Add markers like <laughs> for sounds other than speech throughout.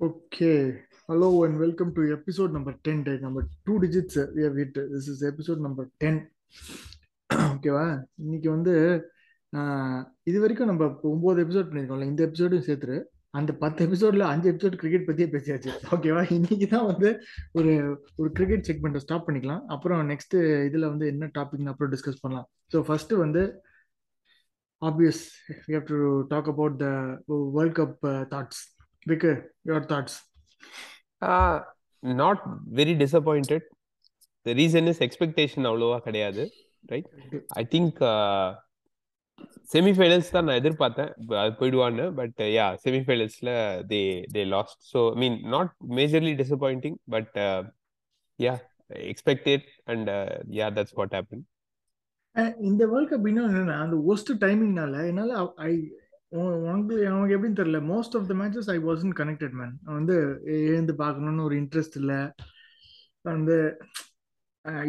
Okay. Hello and welcome to episode number 10. Take number two digits A we have hit. This is episode number 10. ஓகேவா <clears throat> இன்னைக்கு வந்து இது வரைக்கும் நம்ம இப்போ எபிசோட் பண்ணியிருக்கோம்ல இந்த எபிசோடும் சேர்த்துரு அந்த பத்து எபிசோட்ல அஞ்சு எபிசோட் கிரிக்கெட் பத்தியே பேசியாச்சு ஓகேவா இன்னைக்கு தான் வந்து ஒரு ஒரு கிரிக்கெட் செக்மெண்ட்டை ஸ்டாப் பண்ணிக்கலாம் அப்புறம் நெக்ஸ்ட் இதுல வந்து என்ன டாபிக்னு அப்புறம் டிஸ்கஸ் பண்ணலாம் ஸோ ஃபர்ஸ்ட் வந்து obvious we have to talk about the world cup thoughts விக்கு your thoughts Uh, not very disappointed. The reason is expectation அவ்வளோவா கிடையாது ரைட் ஐ திங்க் செமிஃபைனல்ஸ் தான் நான் எதிர்பார்த்தேன். அது போயிடுவான்னு but yeah செமிஃபைனல்ஸ்ல they they lost so I mean not majorly disappointing but yeah expected and yeah that's what happen இந்த world cup இன்னும் என்னன்னா அந்த ஒஸ்ட் டைமிங்னால என்னால ஐ உனக்கு அவனுக்கு எப்படின்னு தெரியல. Most of the matches I wasn't connected man வந்து எழுந்து பார்க்கணும்னு ஒரு இன்ட்ரெஸ்ட் இல்லை. வந்து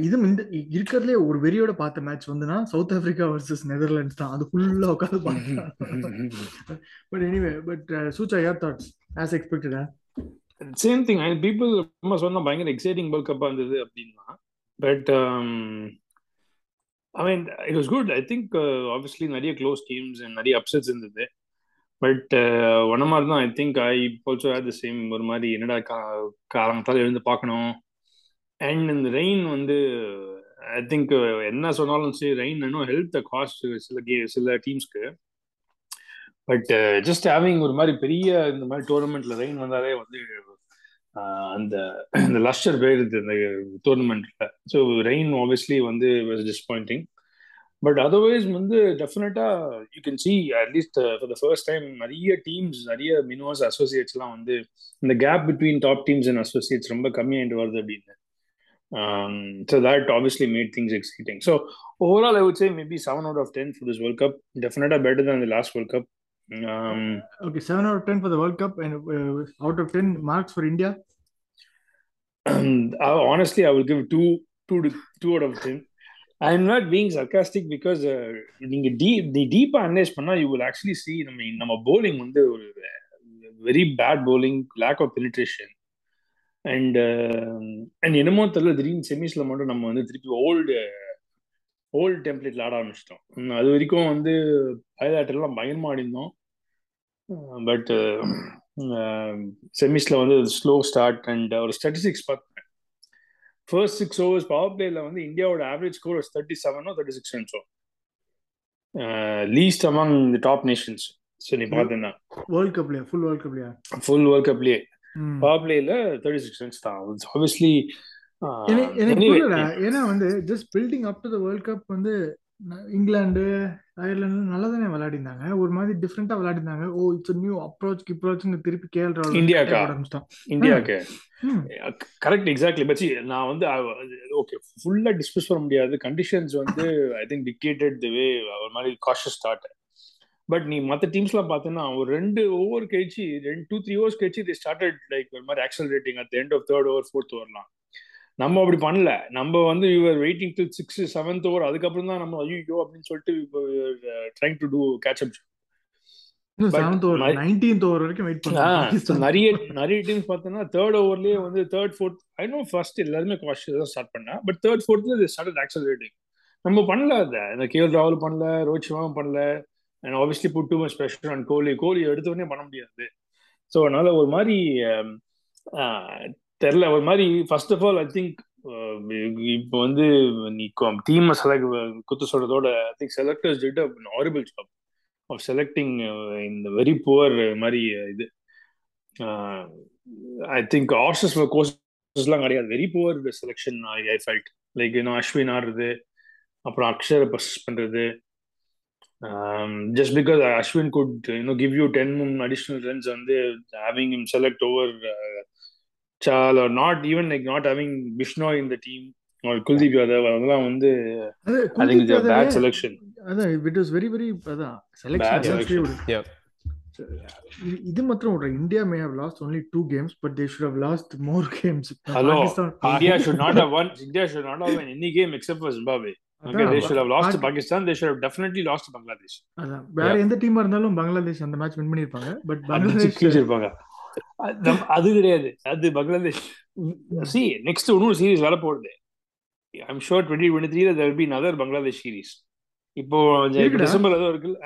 இது இந்த இருக்கிறதுலே ஒரு வெறியோட பார்த்த மேட்ச் வந்துன்னா சவுத் ஆப்பிரிக்கா வர்சஸ் நெதர்லாண்ட்ஸ் தான். அது ஃபுல்லாக உட்காந்து பார்த்தேன் பட் எனிவே பட் சூச்சா யார் தாட்ஸ் ஆஸ் எக்ஸ்பெக்டடா சேம் திங் பீப்புள் ரொம்ப சொன்னா பயங்கர எக்ஸைட்டிங் வேர்ல்ட் கப்பாக இருந்தது அப்படின்னா but I mean it was good I think obviously நிறைய க்ளோஸ் டீம்ஸ் நிறைய அப்செட்ஸ் இருந்தது. பட் ஒன்ன மாதிரி தான் I think I also had the same ஒரு மாதிரி என்னடா கா எழுந்து பார்க்கணும். அண்ட் இந்த ரெயின் வந்து ஐ திங்க் uh, என்ன சொன்னாலும் சரி ரெயின் இன்னும் ஹெல்த் காஸ்ட் சில கே சில டீம்ஸ்க்கு பட் ஜஸ்ட் ஹேவிங் ஒரு மாதிரி பெரிய இந்த மாதிரி டோர்னமெண்ட்ல ரெயின் வந்தாலே வந்து அந்த இந்த லஸ்டர் போயிருது இந்த டோர்னமெண்ட்ல ஸோ ரெயின் ஆப்வியஸ்லி வந்து டிஸ்பாயிண்டிங் பட் அதர்வைஸ் வந்து டெஃபினட்டா you can see at least for the first time நிறைய டீம்ஸ் நிறைய மினோஸ் அசோசியேட்ஸ்லாம் வந்து இந்த gap between top teams and associates ரொம்ப கம்மியாயிட்டு வருது அப்படின்னு. So that obviously made things exciting so overall I would say maybe seven out of ten for this world cup டெஃபினட்டா பெட்டர் தான் இந்த last world cup okay seven out ten for the world cup and out of ten marks for India honestly, I will give two, two, to, two out of ten. I'm not being sarcastic because uh, நீங்க deep நீ deep analyse பண்ணா you will actually see நம்ம நம்ம bowling வந்து ஒரு very bad bowling lack of penetration and uh, and என்னமோ தெரியல திடீர்னு செமிஸ்ல மட்டும் நம்ம வந்து திருப்பி ஓல்டு ஓல்டு டெம்ப்ளேட்ல ஆட ஆரம்பிச்சிட்டோம் உம், அது வரைக்கும் வந்து பயலாட்டெல்லாம் பயங்கரமா ஆடிருந்தோம் பட் செமிஸ்ல வந்து ஸ்லோ ஸ்டார்ட் அண்ட் ஒரு ஸ்டாட்டிஸ்டிக்ஸ் பார்த்தேன் ஃபர்ஸ்ட் சிக்ஸ் ஓவர்ஸ் பவர் பிளேல வந்து இந்தியாவோட ஆவரேஜ் ஸ்கோர் தேர்ட்டி செவனோ thirty six ரன்ஸோ least among the top nations so நீ பார்த்தீங்கன்னா வேர்ல்ட் கப்லயா ஃபுல் வேர்ல்ட் கப்லயா ஃபுல் வேர்ல்ட் கப்லயே பவர் பிளேல தேர்ட்டி சிக்ஸ் ரன்ஸ் தான். ஆப்வியஸ்லி ஏன்னா வந்து just building up to the world cup வந்து இங்கிலாந்து அயர்லாந்து நல்லா தானே விளையாடிருந்தாங்க. ஒரு மாதிரி டிஃப்ரெண்டா விளையாடிருந்தாங்க. ஓ இட்ஸ் நியூ அப்ரோச் அப்ரோச்னு திருப்பி கேஎல் ராகுல் இந்தியாக்கா? ம். கரெக்ட் எக்ஸாக்ட்லி பட் நான் வந்து ஓகே ஃபுல்லா டிஸ்கஸ் பண்ண முடியாது. கண்டிஷன்ஸ் வந்து ஐ திங்க் டிக்டேட்டட் தி வே ஒரு மாதிரி காஷஸ் ஸ்டார்ட் பட் நீ மற்ற டீம்ஸ்லாம் பார்த்தீங்கன்னா ஒரு ரெண்டு ஓவர் கழிச்சு ரெண்டு டூ த்ரீ ஓவர்ஸ் கழிச்சு தி ஸ்டார்டட் லைக் ஒரு மாதிரி accelerating at end of third over fourth ஓவர்லாம் நம்ம அப்படி பண்ணல. நம்ம வந்து you're waiting till six seventh over அதுக்கப்புறம் தான் நம்ம ஐயோ அப்படின்னு சொல்லிட்டு trying to do catch up நிறைய நிறைய டீம்ஸ் பார்த்தோன்னா தேர்ட் ஓவர்லயே வந்து third fourth I know first எல்லாருமே காஷியஸ் ஸ்டார்ட் பண்ணா பட் தேர்ட் ஃபோர்த்ல ஸ்டார்ட் ஆக்சலரேட்டிங் நம்ம பண்ணல அதை. இந்த கேஎல் ராகுல் பண்ணல ரோஹித் சர்மாவும் பண்ணல and obviously put too much pressure and Kohli Kohli எடுத்த உடனே பண்ண முடியாது. ஸோ அதனால ஒரு மாதிரி ஆ, தெரில ஒரு மாதிரி first of all I think இப்போ வந்து நீ டீமை செலக்ட் குத்து சொல்றதோட I think selectors did horrible job of selecting இந்த வெரி புவர் மாதிரி இது. ஐ திங்க் ஆர்சஸ் கோர்சஸ்லாம் கிடையாது. Very poor selection I felt like இன்னும் அஸ்வின் ஆடுறது அப்புறம் அக்ஷர் பர்சஸ் பண்ணுறது ஜஸ்ட் பிகாஸ் அஸ்வின் குட் இன்னும் give you ten additional runs வந்து having him select over Chahal not even like not having Bishnoi இந்த டீம் குல்தீப் யாதவ் அதெல்லாம் வந்து I think Kuldeep bad Yadav selection அதான் இட் வாஸ் வெரி வெரி அதான் Bad செலெக்ஷன் selection. Yeah. இது மாத்திரம் விடுற India may have lost only two games but they should have lost more games Hello, Pakistan India should not have won. India should not have won any game except for Zimbabwe. Okay, they should have lost to Pakistan. They should have definitely lost to Bangladesh. அதான் வேற. எந்த டீமா இருந்தாலும் பங்களாதேஷ் அந்த match win பண்ணிருப்பாங்க but Bangladesh கீழ்ச்சிருப்பாங்க அது- அது கிடையாது. அது பங்களாதேஷ். சி நெக்ஸ்ட் இன்னொரு சீரிஸ் வர போகுது ஐம் ஷோர் டுவெண்ட்டி டுவெண்ட்டி த்ரீல there be another Bangladesh series இப்போ. டிசம்பர் ஏதோ இருக்குல்ல?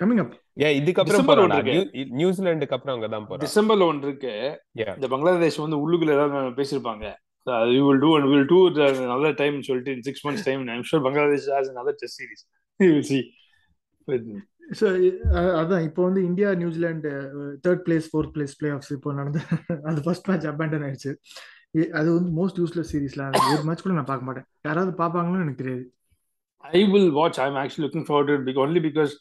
கமிங் அப் ஏன் இதுக்கப்புறம் டிசம்பர் போறாடா ஒன்று நியூ- நியூசிலாந்துக்கு அப்புறம் அங்கதான் போறான் டிசம்பர்ல ஒன்று இருக்கு. இந்த பங்களாதேஷ் வந்து உள்ளுக்குள்ள ஏதாவது பேசியிருப்பாங்க. We will do and will do நல்ல டைம் சொல்லிட்டு six months time I'm sure Bangladesh has another test series see so அதான் இப்போ வந்து India New Zealand third place fourth place playoffs இப்போ நடந்து அது ஃபர்ஸ்ட் மேட்ச் அபேண்டன் ஆயிடுச்சு. அது வந்து மோஸ்ட் யூஸ்லெஸ் சீரீஸ்ல ஒரு மேட்ச் கூட நான் பார்க்க மாட்டேன். யாராவது பார்ப்பாங்கன்னு எனக்கு தெரியாது. I will watch I am actually looking forward it only because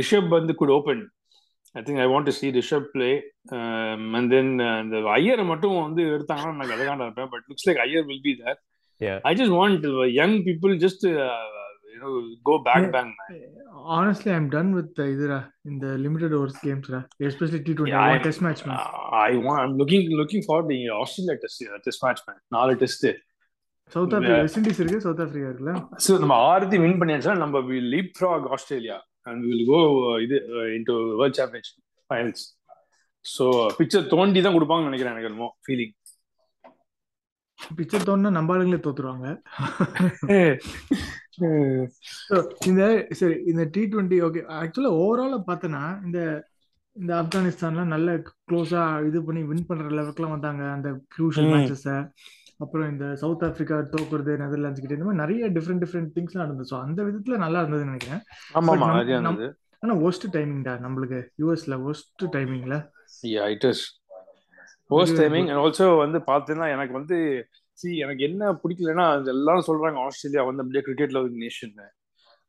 Rishabh வந்து good open I think I want to see Rishabh play and then இந்த ஐயரை மட்டும் வந்து எடுத்தாங்கன்னா நான் கதகாண்டா இருப்பேன். But looks like Iyer will be there. I just want young people just go back bang honestly I'm done with இதுடா இந்த limited overs கேம்ஸ்டா especially T Yeah, I'm- twenty test match man I want. I'm looking looking for the Australia test uh, test match man. நாலு test South Africa West Indies இருக்கு South Africa இருக்குல்ல? So நம்ம ஆறுத்தி win பண்ணியாச்சுன்னா நம்ம will leapfrog Australia and will go இது into world championship finals so picture தோண்டி தான் கொடுப்பாங்கன்னு நினைக்கிறேன் எனக்கு என்னமோ ஃபீலிங் பிக்சர் தோணுனா நம்ம ஆளுங்களே தோத்துருவாங்க. <laughs> இந்த சரி இந்த டி டுவெண்ட்டி ஓகே ஆக்சுவலா ஓவராலா பார்த்தனா இந்த இந்த ஆப்கானிஸ்தான்லாம் நல்ல க்ளோஸா இது பண்ணி வின் பண்ற லெவலுக்குலாம் வந்தாங்க அந்த க்ரூஷியல் ம். மேட்சஸ் அப்புறம் இந்த சவுத் ஆப்பிரிக்கா தோக்குறது நெதர்லாண்ட்ஸ் கிட்ட இந்த மாதிரி நிறைய டிஃப்ரெண்ட் டிஃப்ரெண்ட் திங்ஸ்லாம் நடந்தது. ஸோ அந்த விதத்துல நல்லா இருந்ததுன்னு நினைக்கிறேன். ஆனா ஒஸ்ட் டைமிங்டா நம்மளுக்கு? யூஎஸ்ல ஒஸ்ட் டைமிங்ல yeah it is post timing and also வந்து பார்த்தீங்கன்னா எனக்கு வந்து சி எனக்கு என்ன பிடிக்கலன்னா அது எல்லாரும் சொல்றாங்க ஆஸ்திரேலியா வந்து அப்படியே cricket loving nation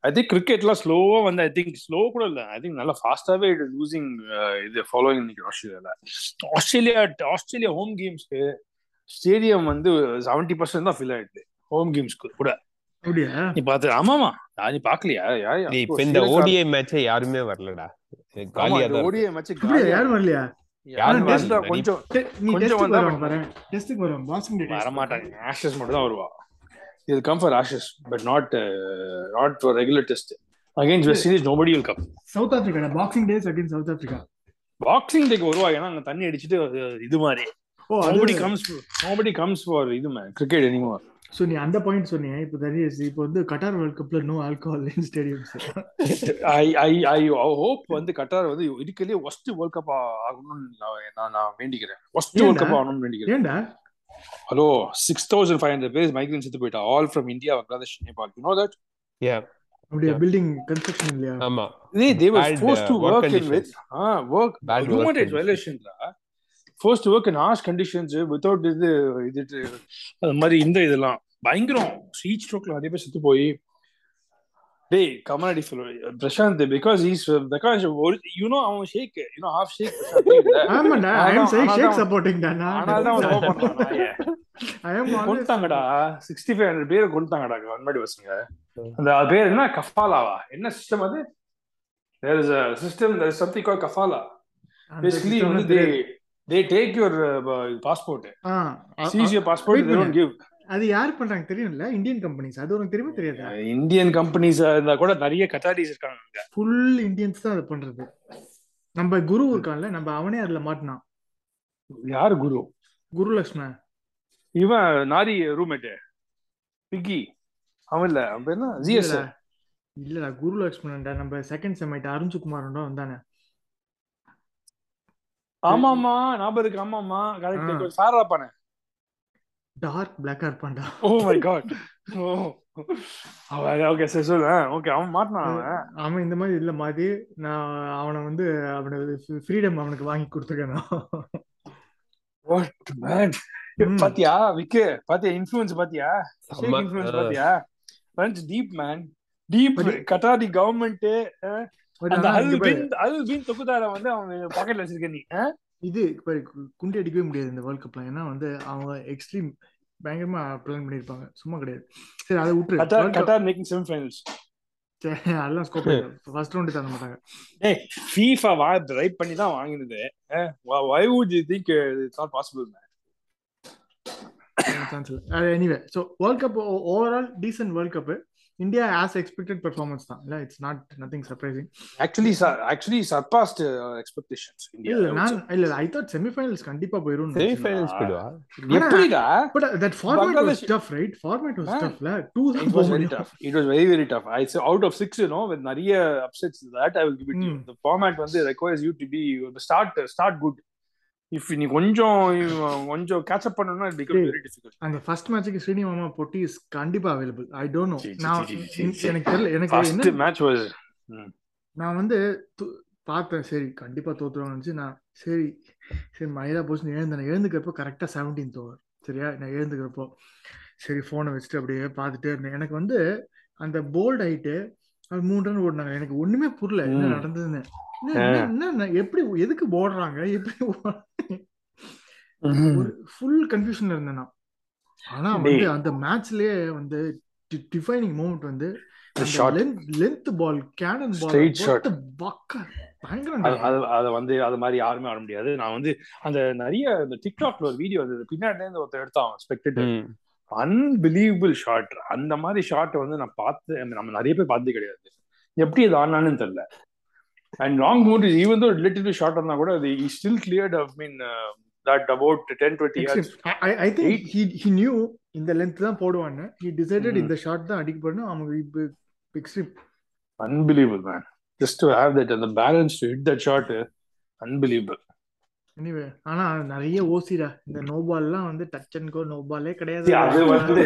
I think கிரிக்கெட்லாம் ஸ்லோவா வந்து ஐ திங்க் ஸ்லோ கூட இல்லை. ஐ திங்க் நல்லா ஃபாஸ்டாவே இட் லூசிங் இது ஃபாலோயிங் இன்னைக்கு ஆஸ்திரேலியால. ஆஸ்திரேலியா ஆஸ்திரேலியா ஹோம் கேம்ஸ்க்கு ஸ்டேடியம் வந்து செவன்டி பர்சன்ட் தான் ஃபில் ஆயிடுது. ஹோம் கேம்ஸ்க்கு கூட. நீ பார்த்து ஆமாமா நீ பாக்கலையா இப்ப. இந்த ஓடிஐ மேட்சே யாருமே வரலடா. காலியா அப்படியா? காலியா யாரும் வரலையா. கொஞ்சம் வருவாங்க வருவாங்க மட்டும் தான் வருவா. இது come for Ashes but not not for regular test against West Indies nobody will come South Africa boxing days again South Africa boxing டேக்கு வருவா ஏன்னா அங்க தண்ணி அடிச்சிட்டு அது இது மாதிரி. Nobody comes nobody comes for இது மேன் கிரிக்கெட் எனிமோர் ஸோ நீ அந்த பாயிண்ட் சொன்னீங்க இப்போ தரியஸ் இப்போ வந்து கட்டார் வேர்ல்ட் கப்ல no alcohol in stadiums I I I hope வந்து கட்டார் வந்து இருக்கலே ஒஸ்ட் வேர்ல்ட் கப் ஆகணும்னு நான் நான் நான் வேண்டிக்கிறேன். ஒஸ்ட் வேர்ல்ட் கப் ஆகணும்னு வேண்டிக்கிறேன். ஏன்டா? Hello six thousand five hundred பேர் மைக்ரேன் செத்து போயிட்டா all from India Bangladesh Nepal you know that Yeah, அப்படியே. பில்டிங் கன்ஸ்ட்ரக்ஷன் இல்லையா? ஆமா. They they were Bad, forced to uh, work work in conditions. with ah to work in harsh conditions without இது இது அது மாதிரி இந்த இதெல்லாம். பயங்கரம். ஹீட் ஸ்ட்ரோக்ல நிறைய பேர் செத்து போய். டேய் கமலாடி Prashanth because is because you know அவன் sheikh you know half sheikh ஆமாண்டா ஐ அம் அதான், சேயிங் ஷேக் அதான். சப்போர்ட்டிங் டா நான் ஆனால் தான் அவன் லவ் பண்றான் ஐ அம் கொண்டாங்கடா சிக்ஸ்டி ஃபைவ் ஹண்ட்ரட் பேரை கொண்டாங்கடா கவர்மெண்ட் பசங்க. அந்த பேர் என்ன? கஃபாலாவா? என்ன சிஸ்டம் அது? There is a system there is something called கஃபாலா. basically வந்து they they take your uh, passport. seize your passport wait they don't minute. give. அது யார் பண்றாங்க தெரியும்ல? இந்தியன் கம்பெனிஸ் அது உனக்கு தெரியுமா தெரியாதா? இந்தியன் கம்பெனிஸ் இருந்தா கூட நிறைய கட்டாரிஸ் இருக்காங்க ஃபுல் இந்தியன்ஸ் தான் அது பண்றது. நம்ம குரு இருக்கான்ல நம்ம அவனே அதுல மாட்டினான். யாரு குரு? குரு லக்ஷ்மணன் இவன் நாரி ரூம்மேட் பிக்கி. அவன் இல்ல. அவன் என்ன? ஜிஎஸ் இல்லடா குரு லக்ஷ்மணன்டா. நம்ம செகண்ட் செமைட் அருண்சுகுமாரோட வந்தானே. ஆமா ஆமா ஞாபகம் இருக்கு ஆமா ஆமா ஆ. கரெக்ட் ஃபேரா பானே டார்க் பிளாக்கா இருப்பான்டா oh my God oh okay சரி சொல்லு. ஓகே அவன் மாட்டினான் அவன்? அவன் இந்த மாதிரி இதுல மாத்தி நான் அவனை வந்து அவனை ஃப்ரீடம் அவனுக்கு வாங்கி கொடுத்துருக்கேன் வாட் மேன். பாத்தியா விக்கு? பாத்தியா இன்ஃப்ளூயன்ஸ் பாத்தியா. இன்ஃப்ளூயன்ஸ். பாத்தியா? Runs deep man deep Qatari government அந்த ஆனா அல் இங்க பாரு, பின் அல் பின் தொகுதார வந்து அவன் பாக்கெட்ல வச்சிருக்க நீ? இது குண்டி அடிக்கவே முடியாது இந்த வேர்ல்ட் கப்ல ஏன்னா வந்து அவங்க எக்ஸ்ட்ரீம் பயங்கரமா பிளான் பண்ணிருப்பாங்க. சும்மா கிடையாது. சரி அதை விட்டுரு. கட்டார் மேக்கிங் செமி ஃபைனல்ஸ் அதெல்லாம் ஸ்கோப் ஃபர்ஸ்ட் ரவுண்டு தர மாட்டாங்க. ஏய் ஃபீஃபா வா ரைட் பண்ணி தான் வாங்கினது. Why would you think it's not possible man anyway so world cup overall decent world cup India as expected performance தான் இல்லை it's not nothing surprising actually actually surpassed expectations இல்ல நான் இல்ல ஐ தாட் செமிஃபைனல்ஸ் கண்டிப்பா போயிரும் semifinals போயிடுவா எப்படிடா but that format was tough right format was Ah. டஃப்ல too It was very tough. It was very, very tough. I say out of six, you know, with நிறைய upsets that I will give it to you. Mm. The format வந்து requires you to be the start start good. If நீ கொஞ்சம் கொஞ்சம் catch up பண்ணனும்னா becomes Hey. very difficult. அந்த first மேட்ச்க்கு ஸ்ரீனி மாமா பொட்டி இஸ் கண்டிப்பா அவைலபிள் ஐ டோன்ட் நோ நான். எனக்கு தெரியல. எனக்கு என்ன match was நான் வந்து பார்த்தேன். சரி கண்டிப்பா தோத்துருவாங்க நினைச்சு நான் சரி சரி மயிலா போச்சு எழுந்தேன். எழுந்துக்கிறப்போ கரெக்டா செவன்டீன்த் ஓவர் சரியா? நான் எழுந்துக்கிறப்போ சரி போனை வச்சுட்டு அப்படியே பார்த்துட்டே இருந்தேன். எனக்கு வந்து அந்த போல்ட் ஆயிட்டு அது மூணு ரன் ஓடினாங்க. எனக்கு ஒண்ணுமே புரியல. என்ன. நடந்ததுன்னு. என்ன- எப்படி எதுக்கு போடுறாங்க எப்படி ஒரு ஃபுல் கன்ஃபியூஷன்ல இருந்தேன் நான். ஆனா வந்து. அந்த மேட்ச்லயே வந்து டிஃபைனிங் மூமெண்ட் வந்து. Length ball cannon ball. பக்க அது வந்து அது மாதிரி யாருமே ஆட முடியாது. நான் வந்து அந்த நிறைய இந்த டிக்டாக்ல ஒரு வீடியோ அது பின்னாடி இருந்து ஒருத்தர் எடுத்தான் ஸ்பெக்டேட்டர். அன்பிலீவபிள் ஷாட் அந்த மாதிரி ஷாட் வந்து நான் பார்த்து நம்ம நிறைய பேர் பார்த்தது கிடையாது. எப்படி அது ஆனான்னு தெரியல. And long mood even though relatively short இருந்தா கூட அது still cleared I mean that about ten twenty years I think Eight. He he knew இந்த லென்த் தான் போடுவான்னு. He decided Mhm. இந்த ஷாட் தான் அடிக்க போறேன்னு அவங்க இப்போ extreme unbelievable man just to have that அந்த balance to hit that shot unbelievable anyway ஆனா நிறைய ஓசிடா இந்த நோ பால்லாம் வந்து டச் அண்ட் கோ நோ பாலே கிடையாது. அது வந்து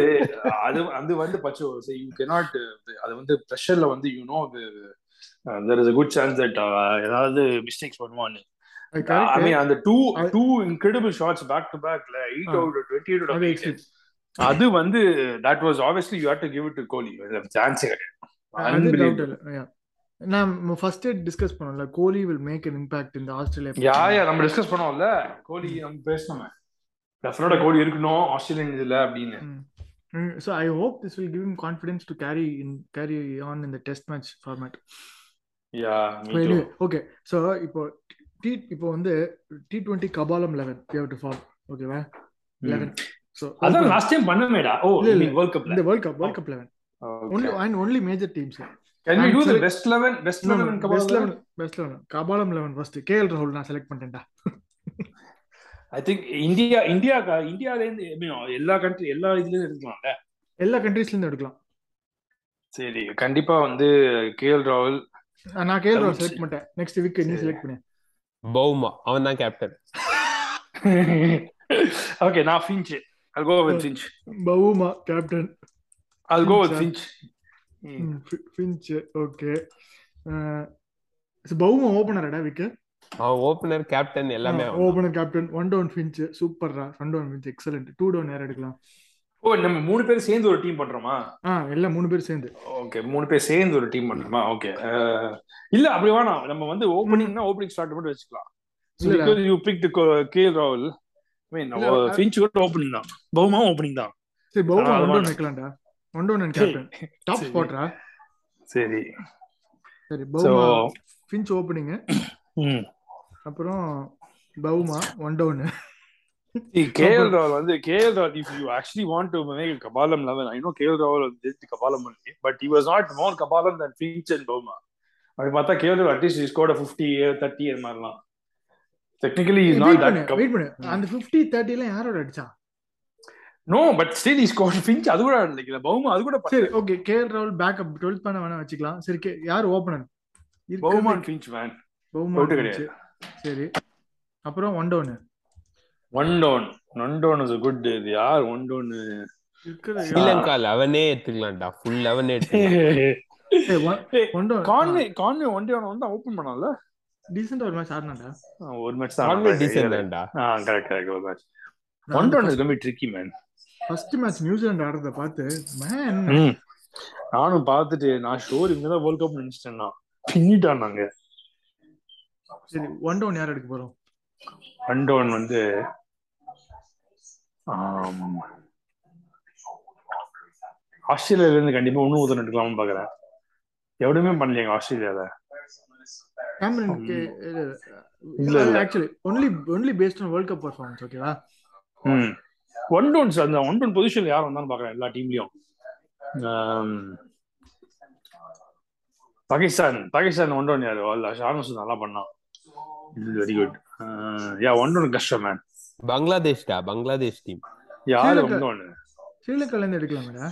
அது அது வந்து பச்சோ யூ கெனாட் அது வந்து ப்ரெஷர்ல வந்து you know there is a good chance that ஏதாவது மிஸ்டேக்ஸ் பண்ணுவான்னு. I correct. மீன் அந்த two two incredible shots back to பேக்ல eight. Out twenty eight extreme. அது வந்து that was obviously you have to give it to Kohli சான்ஸே கிடையாது. நான் first discuss பண்ணோம்ல Kohli will make an impact இந்த Australia yeah yeah நம்ம discuss பண்ணோம்ல கோலி நம்ம பேசணுமே. டெஃபினட்டா கோலி இருக்கணும் ஆஸ்திரேலியன் இதுல அப்படின்னு. So i hope this will give him confidence to carry in carry on in the test match format. Yeah okay. So இப்போ T இப்போ வந்து டி டுவெண்ட்டி கபாலம் லெவன் யூ டு ஃபார்ம் ஓகேவா லெவன் ஸோ அதான் last time பண்ணமேடா. ஓ இல்ல. World கப்ல இந்த world cup world cup eleven only and only major teams Can we I'm do the select- best 11? Best 11 in Kabbalah best 11? Eleven best eleven கபாலம் eleven first KL ராகுல் நான் select பண்ணிட்டேன்டா. I think India, India, இந்தியால இருந்து எல்லா country எல்லா இதுல இருந்து எடுக்கலாம்ல? எல்லா கண்ட்ரீஸ்ல இருந்து எடுக்கலாம். சரி கண்டிப்பா வந்து கேஎல் ராகுல் நான் கேஎல் ராகுல். செலக்ட் பண்ணிட்டேன். நெக்ஸ்ட் வீக் நீ. செலக்ட் பண்ணு. பௌமா. அவன் தான் கேப்டன் ஓகே <laughs> நான் Finch I'll go with Finch. Bavuma captain I'll go with Finch, Finch. Finch okay Bavuma ஓபனரடா விக்கு? அவன் ஓபனர் கேப்டன் எல்லாமே. Opener captain one down Finch சூப்பர்ரா one down Finch excellent two down யார் எடுக்கலாம். ஓ நம்ம மூணு பேர் சேர்ந்து ஒரு டீம் பண்றோமா? ஆ எல்லாம் மூணு பேர் சேர்ந்து. ஓகே மூணு பேர் சேர்ந்து ஒரு டீம் பண்றோமா? ஓகே. இல்ல அப்படி வேணாம். நம்ம வந்து ஓப்பனிங்னா ஓப்பனிங் ஸ்டார்ட் மட்டும் வச்சுக்கலாம். இல்ல, இல்ல. யூ பிக் கே ராகுல் மீன் இல்ல, அது- ஃபின்ச் கூட ஓப்பனிங் தான். பவுமா ஓப்பனிங் தான். சரி Bavuma one down. வைக்கலாம்டா. One down and captain top. ஸ்பாட்ரா சரி. சரி. சோ பவுமா ஃபின்ச் ஓப்பனிங் அப்புறம் Bavuma one down KL Rahul <laughs> வந்து KL Rahul if you actually want to make கபாலம் eleven I know KL Rahul வந்து கபாலம் only but he was not more கபாலம் than Finch and Bavuma அப்படி பார்த்தா KL Rahul at least scored 50 30 அது மாதிரிலாம். Technically is not that பண்ணு வெயிட் பண்ணு. அந்த 50 30 எல்லாம் யாரோட அடிச்சா no but still is scored Finch அது கூட இல்ல பவுமா அது கூட சரி ஓகே கேஎல் ராகுல் பேக்கப் 12 பண்ண வேணா வச்சுக்கலாம். சரி கே- யார் opener Bavuma Finch man Bavuma. கிடையாது. சரி. அப்புறம் one down one down one down is good இது யார் ஒன் இருக்கிற ஸ்ரீலங்கா லெவனே எடுத்துக்கலாம்டா. ஃபுல் லெவனே எடுத்துக்கலாம் கான்வே கான்வே ஒன் டவுன் வந்து ஓபன் பண்ணால டீசென்ட் ஒரு மேட்ச் ஆடினாடா ஒரு மேட்ச் கான்வே தான் டீசென்ட் தான்டா. ஆ கரெக்ட் கரெக்ட் ஒரு மேட்ச் ஒன் டவுன் இஸ் கம்மி tricky man first match New Zealand ஆடுறத பார்த்து மேன். நானும் பார்த்துட்டு நான் ஷோர் இவங்க தான் வேர்ல்ட் கப் நினைச்சிட்டேன்னா பின்னிட்டான் நாங்க. சரி ஒன் டவுன் யார் எடுக்க போறோம்? ஒன் டவுன் வந்து ஆஸ்திரேலியால இருந்து கண்டிப்பா இன்னும் ஒருத்தர் எடுக்கலாம்னு பாக்குறேன். எவ்வளவுமே பண்ணலையாங்க ஆஸ்திரேலியால. Actually only only based on world cup performance ஓகேவா ம். ஒன் டவுன்ஸ் அந்த ஒன் டவுன் பொசிஷன் யார் வந்தான்னு பாக்குறேன் எல்லா டீம்லயும் பாகிஸ்தான் பாகிஸ்தான் ஒன் டவுன் யாரு? ஷானஸ் நல்லா பண்ணான். Very good yeah one down கஷ்டம் மேன் பங்களாதேஷ்டா? பங்களாதேஷ் டீம் யாரு டவுன் ஸ்ரீலங்கால இருந்து எடுக்கலாமேடா.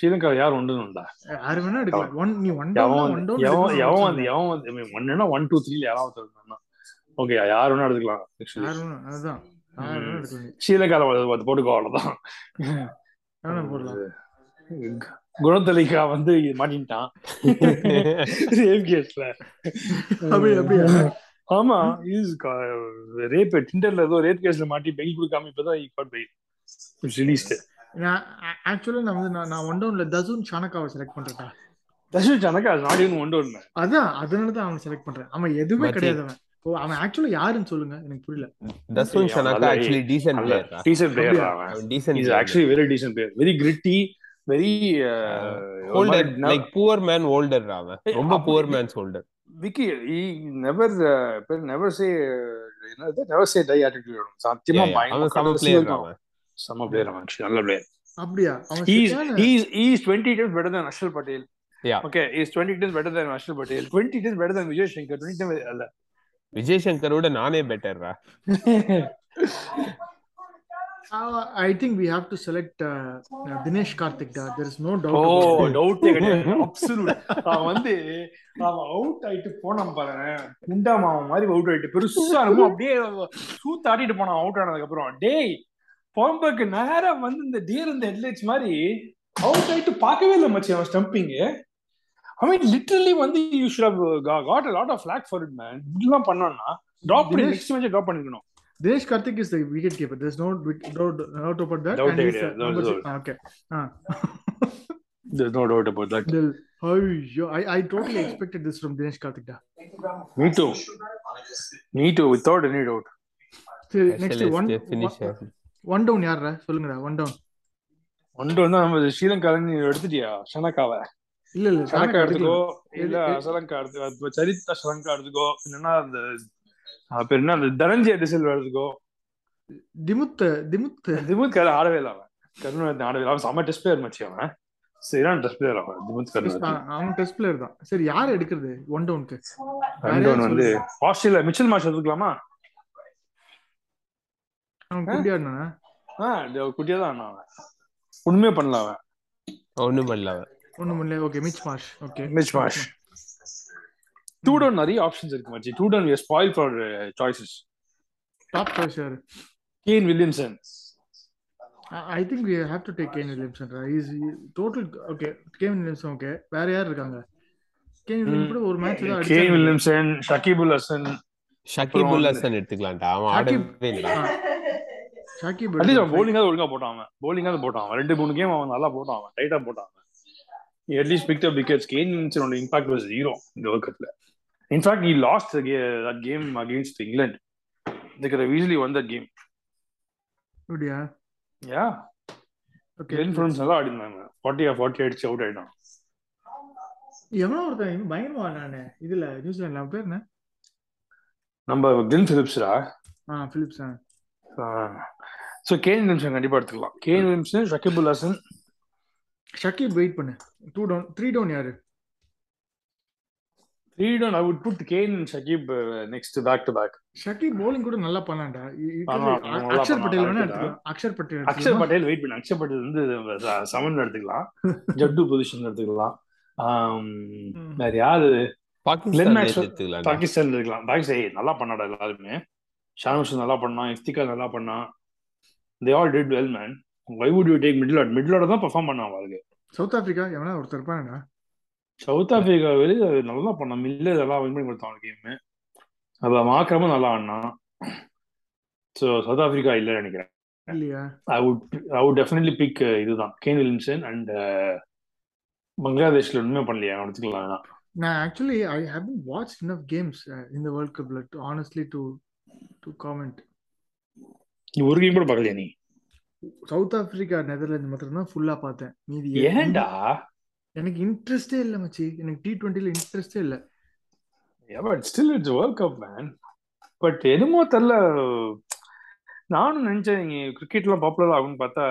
ஸ்ரீலங்கா யார் ஒன் டவுன் யாரு வேணா எடுக்கலாம். ஒன் நீ ஒன் எவன் எவன் வந்து எவன் வந்து ஒன்னுனா ஒன் டூ த்ரீல யாராவது இருந்தா ஓகே யார் வேணா அதுதான். எடுக்கலாம் நீ. ஸ்ரீலங்கால அது- போட்டுக்கோ அவ்வளவுதான். குணத்தலிகா வந்து மாட்டின்ட்டான். ரேப் கேஸ்ல அப்படி அப்படியா? ஆமா இஸ் ரேப் டிண்டர்ல ஏதோ ரேப் கேஸ்ல மாட்டி பெயில் கொடுக்காம இப்பதான் காட் பெயில் ரிலீஸ்ட் நான் ஆக்சுவலா நான் வந்து நான் ஒன் டவுன்ல தசூன் ஷானக்காவை செலக்ட் பண்றேன்டா. தர்ஷன் ஜனகா அது நாட் ஈவன் ஒன் டவுன் அதான் அதனால தான் அவன் செலக்ட் பண்றேன். அவன் எதுவுமே. கிடையாது அவன். ஓ அவன் ஆக்சுவலா யாருன்னு சொல்லுங்க எனக்கு புரியல. ஷனாக்கா நல்ல- actually decent player decent player? அவன். Decent is actually very decent player very gritty very Holder like poor man Holder அவன். ஏய், ரொம்ப புவர் மேன்ஸ் ஹோல்டர் விக்கி நெவர் நெவர் சே என்னது நெவர் சே டை ஆட்டிடியூட் சத்தியமா அவன் சம பயங்கர பிளேயர் அவன் செம்ம பிளேயர் அவன் நல்ல பிளேயர் அப்படியா அவன் he's சரியான- he's he's 20 times better than Ashal Patel Yeah. okay he's 20 times better than Ashal Patel 20 times better than Vijay Shankar 20 times அல்ல விஜய் சங்கரோட நானே பெட்டர்ரா Uh, I think we have to select uh, uh, Dinesh Karthik. Da. There is no doubt. it. Absolute <laughs> அவன் வந்து அவன் out ஆயிட்டு போனான் பாருங்க குண்டா மாவன் மாதிரி அவுட் ஆயிட்டு பெருசா இருக்கும் அப்படியே சூத்து ஆட்டிட்டு போனான் அவுட் ஆனதுக்கு அப்புறம் டேய் பாம்பக்கு நேரா வந்து இந்த டியர் இந்த ஹெட்லைட்ஸ் மாதிரி அவுட் ஆயிட்டு பார்க்கவே இல்லை மச்சி அவன் ஸ்டம்பிங் ஐ மீன் லிட்டரலி வந்து you should got lot of flak for it man இப்படிலாம் பண்ணோம்னா ட்ராப் பண்ணி நெக்ஸ்ட் மேட்ச் ட்ராப் பண்ணிக்கணும் Dinesh Karthik is the wicket keeper. There's no wick- doubt, doubt about that. Doubt and he's, கிடையாது. uh, Doubt number doubt. six- ah, okay. Ah. there's no doubt about that Del- ஐயோ, I, I totally expected this from Dinesh Karthik. Da. me too me too without any doubt சரி next one one down யாரா சொல்லுங்கடா one down ஒன்று வந்து நம்ம ஸ்ரீலங்கா நீ எடுத்துட்டியா ஷனக்காவை இல்ல இல்ல கணக்கு எடுத்துக்கோ. இல்ல அசலங்கா எடுத்துக்கோ சரிதா ஷலங்கா எடுத்துக்கோ இல்லைன்னா அந்த பேர் என்ன? அந்த தனஞ்சிய டிசில் எடுத்துக்கோ. திமுத் திமுத் திமுத் கரு ஆடவே இல்லை அவன். கருணாநிதி ஆடவே இல்லை. அவன் செம்ம டெஸ்ட் பிளேயர் மச்சி அவன். சரியான டெஸ்ட் பிளேயர் அவன். திமுத் கருணாநிதி. அவன் டெஸ்ட் பிளேயர் தான். சரி யார் எடுக்கிறது? ஒன் டவுனுக்கு ரெண்டு ஒன்று வந்து ஆஸ்திரேலியா மிச்சல் மாஷ் எடுத்துக்கலாமா? அவன் குட்டியாடுனா ஆ? குட்டியா தான் அவன். உண்மையே பண்ணல அவன். ஒண்ணும் பண்ணல அவன். ஒண்ணும் இல்ல okay Mitch Marsh okay. Mitch Marsh two down நிறைய ஆப்ஷன்ஸ் இருக்கு மச்சி. Two down spoil for choices top choice யாரு? Kane Williamson I think we have to take Kane Williamson is total okay Kane Williamson okay வேற யார் இருக்காங்க? Kane Williamson கூட ஒரு match தான் கேன் வில்லியம்சன் ஷகிபுல் ஹசன் ஷகிபுல் ஹசன் எடுத்துக்கலாம்டா. அவன் ஷகிப். ஆடவே இல்லை ஷாக்கிப் அட்லீஸ்ட் அவன் பவுலிங்காவது ஒழுங்கா போட்டான் அவன். பவுலிங்காவது போட்டான் அவன். ரெண்டு மூணு கேம் அவன் நல்லா போட்டான் அவன். டைட்டா போட்டான் அவன். At least pick up wickets Kane வில்லியம்சனோட impact was zero இந்த வேர்ல்ட் கப்ல in fact he lost the ga- that game against England. They could have easily won that game. அப்படியா? Yeah. ஓகே Phillips நல்லா ஆடினாங்க. ஃபார்ட்டி ஃபார்ட்டி அடிச்சு out ஆயிட்டான் எவனோ ஒருத்தன் பயங்கரமா நானு இதுல நியூசிலாந்துல அவன் பேர் என்ன? நம்ம கிளென் பிலிப்ஸ்ரா ஆ பிலிப்ஸ் ஸோ கேன் வில்லியம்சன் கண்டிப்பா எடுத்துக்கலாம். Kane Williamson Shakibul Hasan Shakib wait பண்ணு. டூ டவுன் த்ரீ டவுன் யாரு? Three down I would put Kane and Shakib next back to back Shakib bowling கூட நல்லா நல்லா அக்ஷர் பட்டேல் வேணா அக்ஷர் பட்டேல். அக்ஷர் பட்டேல் வெயிட் பண்ணு. அக்ஷர் பட்டேல் வந்து செவன் எடுத்துக்கலாம். <laughs> ஜட்டு பொசிஷன் எடுத்துக்கலாம். வேற யாரு? பாகிஸ்தான் எடுத்துக்கலாம். பாகிஸ்தான் நல்லா பண்ணாடா எல்லாருமே. ஷானுஷன் நல்லா பண்ணான். இஃப்திகா நல்லா பண்ணான். They all did well man why would you take middle add middle add தான் பெர்ஃபார்ம் பண்ணான் அவருக்கு சவுத் ஆப்பிரிக்கா எவனா ஒருத்தர் இருப்பானடா? சவுத் ஆப்பிரிக்கா வெளியே நல்லா பண்ணான் மில்ல இதெல்லாம் வின் பண்ணி கொடுத்தான் கேம் அப்ப மாக்கிரமும் நல்லா ஆடினான் ஸோ சவுத் ஆப்பிரிக்கா இல்லை நினைக்கிறேன். இல்லையா? I would I would definitely pick இதுதான் கேன் வில்லியம்சன் அண்ட் பங்களாதேஷ்ல ஒண்ணுமே பண்ணலையா எடுத்துக்கலாம் வேணாம் நான் actually I haven't watch enough games இந்த வேர்ல்ட் கப்ல ஆனஸ்ட்லி டு டு காமெண்ட் நீ ஒரு கேம் கூட பார்க்கலையா நீ? சவுத் ஆப்பிரிக்கா நெதர்லாந்து மாத்திரம் தான் ஃபுல்லா பார்த்தேன் மீதி ஏன்டா? எனக்கு இன்ட்ரெஸ்டே இல்ல மச்சி. எனக்கு டி டுவெண்ட்டில இன்ட்ரெஸ்டே இல்ல. Yeah, but still it's World Cup, man. But என்னமோ தெரியல நானும் நினைச்சேன் நீங்க கிரிக்கெட்லாம் பாப்புலர் ஆகும்னு பார்த்தா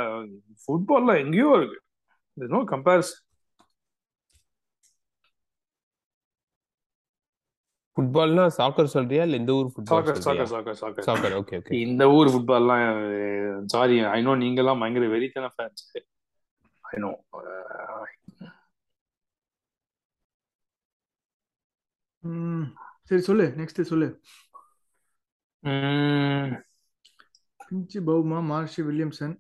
ஃபுட்பால்லாம் எங்கேயோ இருக்கு. நோ கம்பேரிசன் ஃபுட்பால்னா சாக்கர் சொல்றியா? இல்ல இந்த ஊர் football soccer soccer soccer soccer okay okay இந்த ஊர் ஃபுட்பால்லாம் சாரி ஐ நோ நீங்கெல்லாம் பயங்கர வெறித்தன ஃபேன்ஸ் ஐ நோ சரி சொல்லு நெக்ஸ்ட் சொல்லு. பிஞ்சி பவுமா மார்ஷி வில்லியம்சன்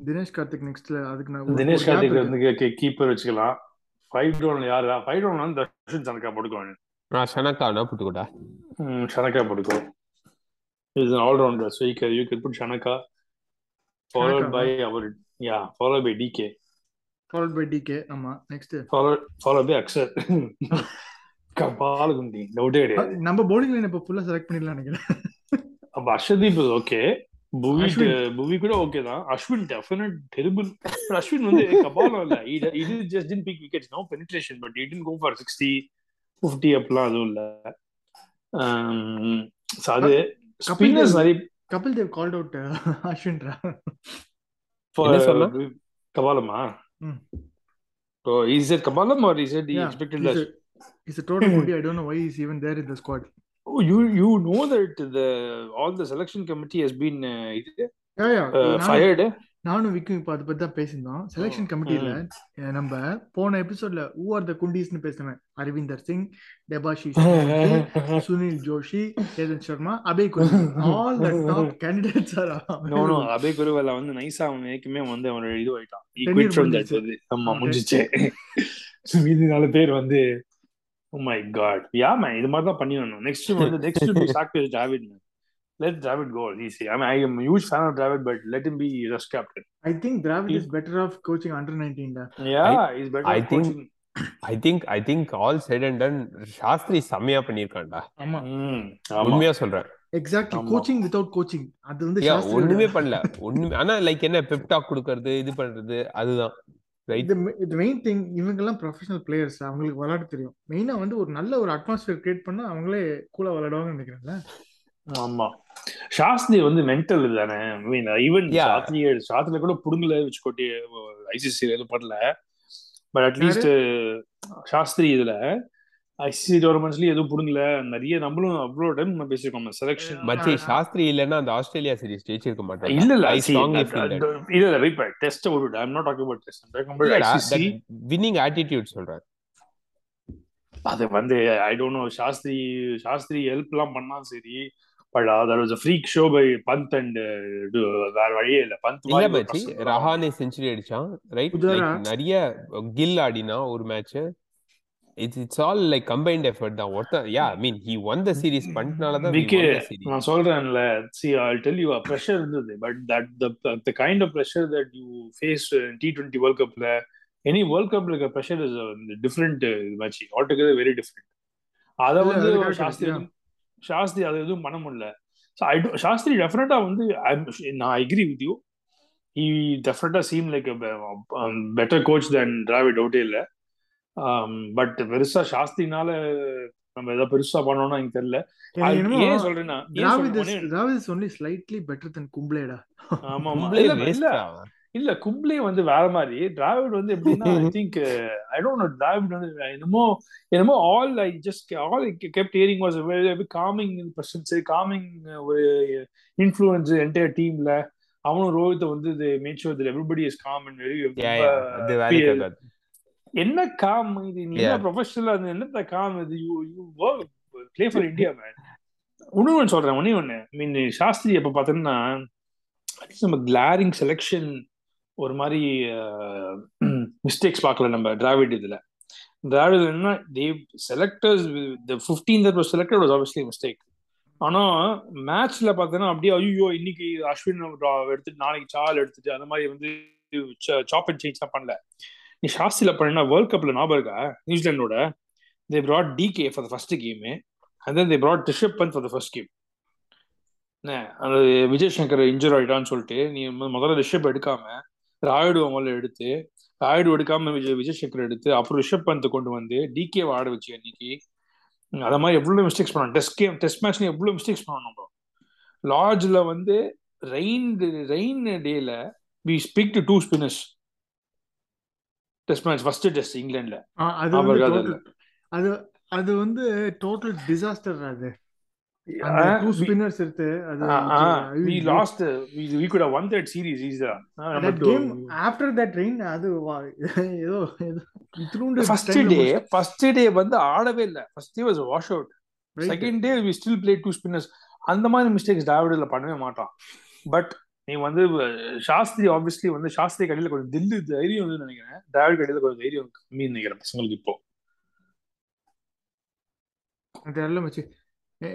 தினேஷ் கார்த்திக் நெக்ஸ்ட்ல அதுக்கு நான் தினேஷ் கார்த்திக். வந்து கீப்பர் வச்சுக்கலாம். ஃபைவ் டவுன் யாரா? ஃபைவ் டவுன் வந்து தர்ஷன் சனக்கா போட்டுக்குவாங்க நான் ஷனக்கானா புட்டுக்கூடா? ம், ஷனக்கா போட்டுக்கோ. Is all rounder so you can you can put Shanaka followed by our yeah follow by DK followed by DK ஆமா next follow follow by Axar கபால் குந்தி டவுட்டே கிடையாது. நம்ம பவுலிங் லைன் இப்ப ஃபுல்லா செலக்ட் பண்ணிடலாம் நினைக்கிறேன். அப்ப அர்ஷதீப் ஓகே புவி. புவி கூட ஓகே தான். அஸ்வின் டெஃபினட் டெரிபிள் அஸ்வின் வந்து கபாலம் இல்ல. இது just didn't pick wickets no penetration but it go for sixty fifty அப்படிலாம் அதுவும் இல்ல. So அது கபில் ஸ்பின்னர்ஸ் நிறைய கபில் தேவ் கால்ட் அவுட் அஸ்வின்ரா? கபாலமா. ஓ இஸ் இட் கபாலம் or is it expected he's a, total body. I don't know why he's even there in the squad. Oh, you you know that the all the selection committee has been uh, Yeah, yeah. uh, fired. நானும் விக்கும் இப்ப அதை பத்தி தான் பேசியிருந்தோம். Selection கமிட்டியில நம்ம போன எபிசோட்ல ஊ ஆர் த குண்டீஸ்னு பேசினேன் Arvinder Singh மோர்த்தி, Sunil Joshi Chetan Sharma Abey Kuru all the top candidates are No, no, Abey குருவெல்லாம் வந்து நைஸா அவன் ஏற்கனவே வந்து அவன் இது ஆயிட்டான். மீதி நாலு பேர் வந்து மை காட் யா மேன் இது மாதிரி தான் பண்ணிடணும் நெக்ஸ்ட் வந்து next be sack Dravid let Dravid go easy I mean I am huge fan of Dravid but let him be rush captain I think Dravid is better off coaching under நைன்டீன்ல yeah is I better think- coaching I think I think all side and done Shastri செம்மையா பண்ணிருக்கான்டா ஆமா. உண்மையா சொல்றேன். Exactly. Coaching without coaching அது வந்து ஒண்ணுமே பண்ணல. ஒண்ணுமே ஆனா லைக் என்ன பெப்டாக் கொடுக்கறது இது பண்றது அதுதான். இது இது மெயின் திங் இவங்க எல்லாம் ப்ரொஃபஷனல் பிளேயர்ஸ் அவங்களுக்கு விளையாட தெரியும். மெயினா வந்து ஒரு நல்ல ஒரு அட்மாஸ்பியர் கிரியேட் பண்ணா அவங்களே கூலா விளையாடுவாங்கன்னு நினைக்கிறேன்ல? ஆமா. சாஸ்திரி வந்து மென்டல் தானே மீன் ஈவன். சாத்ரி சாத்ரில கூட புடுங்கல வச்சுக்கோட்டி ஐசிசி எதுவும் பண்ணல பட் அட்லீஸ்ட் சாஸ்திரி இதுல ஐசிசி டோர்னமெண்ட்ஸ்லயும் எதுவும் புடுங்கல. நிறைய நம்மளும் அவ்வளவு டைம் நம்ம பேசியிருக்கோம் செலெக்ஷன் மச்சி சாஸ்திரி இல்லைன்னா அந்த ஆஸ்திரேலியா சீரிஸ் ஜெயிச்சிருக்க மாட்டேன் இல்ல இல்ல ஐ இல்ல இல்ல வெயிட் டெஸ்ட் விட்டு I'm not talking about test talking about இல்லடா ஐசிசி வின்னிங் ஆட்டிடியூட் சொல்றேன் அது வந்து I don't know Shastri Shastri help எல்லாம் பண்ணா சரி but other was freak show by Pant and வேற வழியே இல்ல. பந்த் இல்ல ஒரு மச்சி. ரஹானே செஞ்சுரி அடிச்சான் ரைட் நிறைய கில் ஆடினா ஒரு match it's it's all like combined effort தான். ஒருத்தன் yeah I mean he won the series பண்ணிட்டனால தான் விக்கே won the series. நான் சொல்றேன்ல see I tell you pressure இருந்தது but that the kind of pressure that you face T twenty world கப்ல any world கப்ல இருக்க ப்ரெஷர் இஸ் டிஃப்ரெண்ட் மச்சி. Altogether very different அதை வந்து சாஸ்திரி சாஸ்திரி அதை எதுவும் பண்ண முடியல. ஸோ ஐ சாஸ்திரி டெஃபினட்டா வந்து நான் அக்ரி வித் யூ ஹி டெஃபினட்டா seem like better coach then Dravid அவுட்டே இல்லை பட் பெருசா சாஸ்திரினால நம்ம ஏதாவது பெருசா பண்ணோம்னா எனக்கு தெரியல. ஏன் சொல்றேன்னா is only slightly better then கும்ப்ளேடா ஆமா கும்ப்ளே இல்ல இல்ல கும்ப்ளே வந்து வேற மாதிரி. டிராவிட் வந்து எப்படின்னா I think I don't know Dravid வந்து என்னமோ என்னமோ all I just all kept hearing was very calming presence calming ஒரு இன்ஃப்ளூயன்ஸ் என்டையர் டீம்ல அவனும் ரோஹித் வந்து make sure everybody is calm and very என்ன காம் இது? நீ என்ன. ப்ரொஃபஷனல் அது என்ன காம் இது? You you work play for India man ஒண்ணு ஒன்று சொல்றேன் ஒண்ணே ஒண்ணு. மீன் சாஸ்திரி எப்ப பார்த்தோம்னா நம்ம கிளாரிங் செலெக்ஷன் ஒரு மாதிரி <clears throat> மிஸ்டேக்ஸ் பார்க்கல நம்ம டிராவிட் இதுல. டிராவிட் என்ன they selectors the fifteen that was selected was obviously mistake ஆனா மேட்ச்ல பார்த்தோன்னா அப்படியே ஐயோ இன்னைக்கு அஸ்வின் எடுத்துட்டு நாளைக்கு சால் எடுத்துட்டு அந்த மாதிரி வந்து சாப் அண்ட் சேஞ்ச் பண்ணல. நீ சாஸ்திரில பண்ணினா வேர்ல்ட் கப்ல ஞாபகம் இருக்கா? நியூசிலாண்டோட. They brought DK for the first game and then they brought Rishabh Pant for the first game என்ன? அந்த விஜய் சங்கர் இன்ஜூர் ஆயிட்டான்னு சொல்லிட்டு நீ முதல்ல ரிஷப் எடுக்காம ராயுடு முதல்ல எடுத்து ராயுடு எடுக்காம விஜய் விஜய் சங்கர் எடுத்து அப்புறம் ரிஷப் பந்த் கொண்டு வந்து டிகே ஆட வச்சு அன்னைக்கு. அத மாதிரி எவ்வளவு மிஸ்டேக்ஸ் பண்ணோம் டெஸ்ட் கேம் டெஸ்ட் மேட்ச்ல எவ்வளவு மிஸ்டேக்ஸ் பண்ணணும் ப்ரோ லார்ஜ்ல வந்து ரெயின் ரெயின் டேல we speak to two spinners test match first test இங்கிலாந்துல. அது அது அது வந்து டோட்டல் டிசாஸ்டர் அது. டூ ஸ்பின்னர்ஸ் இருக்கு அது we lost we could have won that series ஈஸியா கேம் ஆஃப்டர் தட் ரெயின் அது ஏதோ இத்தினூண்டு ஃபர்ஸ்ட் டே ஃபர்ஸ்ட் டே வந்து ஆடவே இல்ல. First day was wash out. Second day we still play two spinners அந்த மாதிரி மிஸ்டேக்ஸ் டிராவிடில் பண்ணவே மாட்டான். பட் நீ வந்து சாஸ்திரி ஆப்வியஸ்லி வந்து சாஸ்திரி கடையில் கொஞ்சம் தில்லு தைரியம் வந்து நினைக்கிறேன். டிராவிட் கடையில் கொஞ்சம் தைரியம் கம்மின்னு நினைக்கிறேன் பசங்களுக்கு இப்போ. தெரியல மச்சி.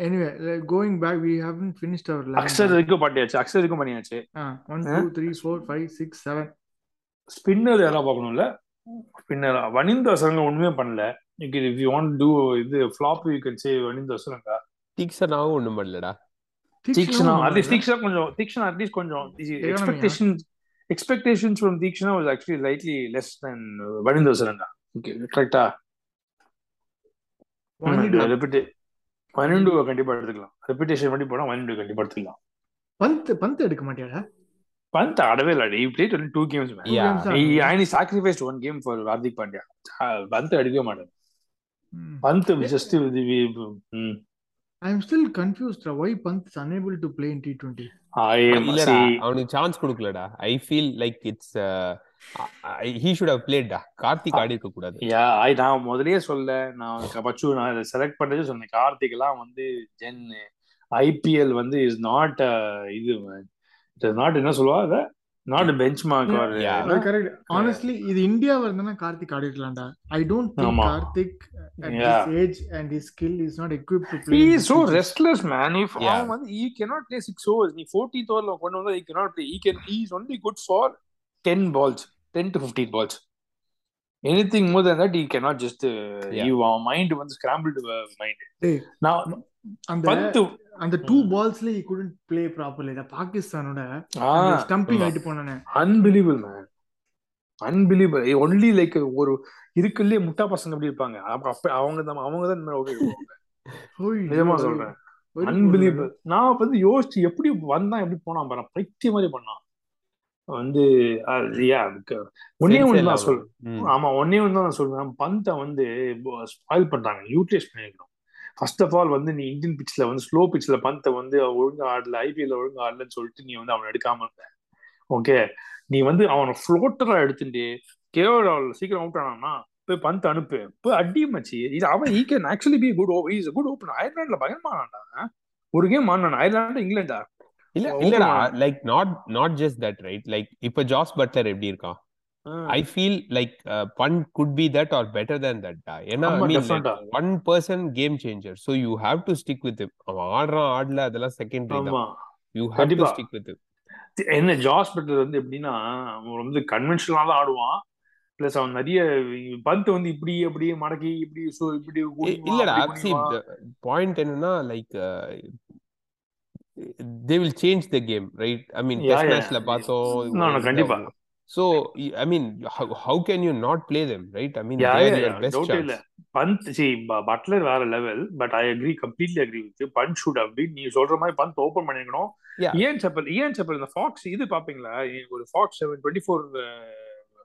Anyway going back we haven't finished our Axar வரைக்கும் பண்ணியாச்சு. அக்ஷர் வரைக்கும் பண்ணியாச்சு. One two three four five six seven spinner யாராவது பார்க்கணும்ல? ஸ்பின்னர் வனிந்த அசரங்க ஒண்ணுமே பண்ணல. இஃப் யூ வாண்ட் டூ இது flop you can say Wanindu Hasaranga தீக்ஷனாவும் ஒண்ணும் பண்ணலடா. தீக்ஷனா அட்லீஸ்ட் தீக்ஷனா கொஞ்சம் தீக்ஷனா அட்லீஸ்ட் கொஞ்சம் expectation expectations from Theekshana was actually lightly less then Hasaranga okay கரெக்டா பன்னெண்டு கண்டிப்பா எடுத்துக்கலாம். ரெப்பிடேஷன் பண்ணி போனா பன்னெண்டு கண்டிப்பா எடுத்துக்கலாம். பந்த் பந்த் எடுக்க மாட்டியாடா? பந்த் ஆடவே இல்லை and he sacrificed one game for Hardik Pandya bandh அடிக்கவே மாட்டான் ம். Pant just I am still confused uh, why Pant is unable to play in T20. இல்லடா அவனுக்கு chance கொடுக்கலடா. I feel like it's he should have pleated Karthik ஆடி இருக்க கூடாது யா ஐ நான் முதல்லயே சொல்ல நான் பச்சு நான் இதை செலக்ட் பண்ணதே சொன்னேன். கார்த்திக் எல்லாம் வந்து ஜென் ஐபிஎல் வந்து இஸ் நாட் இது இட் இஸ் நாட் என்ன சொல்லுவா அத நாட் பெஞ்ச் மார்க் ஆர். அது correct. Honestly, இது இந்தியாவா இருந்தா கார்த்திக் ஆடி இருக்கலாம்டா. I don't think ஆமா. Karthik at Yeah. this age and his skill is not equipped to play. he in is this so pitches. restless man if Yeah. அவன் வந்து he cannot play six overs நீ 14th overல கொண்டு வந்தா he cannot play he can he is only good for 10 balls 10 to 15 balls anything more than that he cannot just uh, Yeah. our mind வந்து scrambled uh, mind டேய், now அந்த பந்து. அந்த two ballsல he couldn't play properly. இந்த பாகிஸ்தானோட stumping. ஆயிட்டு போனானே. Unbelievable man unbelievable only like ஒரு இருக்குள்ளே முட்டா பசங்க எப்படி இருப்பாங்க. அப்ப அவங்க தான் அவங்க தான் இந்த மாதிரி. ஓய், நிஜமா சொல்றேன். அன்பிலீவபிள் நான் வந்து யோசிச்சு எப்படி வந்தான் எப்படி போனான் பாரு. பைத்திய மாதிரி பண்ணான். வந்து ஒன்னே ஒன்று இல்லாம. நான் சொல் ம். ஆமா ஒன்னே ஒன்று தான் நான் சொல்றேன். பந்தை வந்து ஸ்பாயில் பண்றாங்க. யூட்டிலைஸ் பண்ணிருக்கணும். ஃபர்ஸ்ட் ஆஃப் ஆல் வந்து நீ இந்தியன் பிட்ச்ல வந்து ஸ்லோ பிட்ச்ல பந்தை வந்து ஒழுங்கா ஆடல ஐபிஎல் ஒழுங்கா ஆடலன்னு சொல்லிட்டு நீ வந்து அவனை எடுக்காம இருந்த. ஓகே நீ வந்து அவனை ஃப்ளோட்டரா எடுத்துட்டு கேவல் சீக்கிரம் அவுட் ஆனான்னா போய் பந்த் அனுப்பு. போய் அடி மச்சி. இது அவன் he can actually be good is good open அயர்லாண்ட்ல பயமானான்டா ஒரு கேம் ஆனான் அயர்லாண்டு இங்கிலாண்டா இல்ல இல்லடா. Like not not just that right like இப்ப ஜாஸ் பட்லர் எப்படி இருக்கான்? I feel like bun good be that are better than that ஏன்னா. One person game changer so you have to stick with அவன் ஆடுறான் ஆடல அதெல்லாம் செகண்டரி தான் you have to. Stick with என்ன ஜாஸ் பட்லர் வந்து எப்படின்னா அவன் வந்து கன்வென்ஷனலா தான் ஆடுவான் பிளஸ் அவன் நிறைய பந்த் வந்து இப்படி அப்படி மடக்கி இப்படி சோ இப்படி இல்லடா சி. பாயிண்ட் என்னன்னா like they will change the game right I mean test. மேட்ச்ல பார்த்தோம் கண்டிப்பா. So I mean how can you not play them right I mean your. Best இல்ல. பந்த் சி பட்லர் வேற level but I agree completely agree with Pant should been நீ சொல்ற மாதிரி bandh open பண்ணிக்கணும். ஏன் செப்பல் ஏன் செப்பல் இந்த ஃபாக்ஸ் இது பாப்பீங்களா ஒரு Fox seven twenty four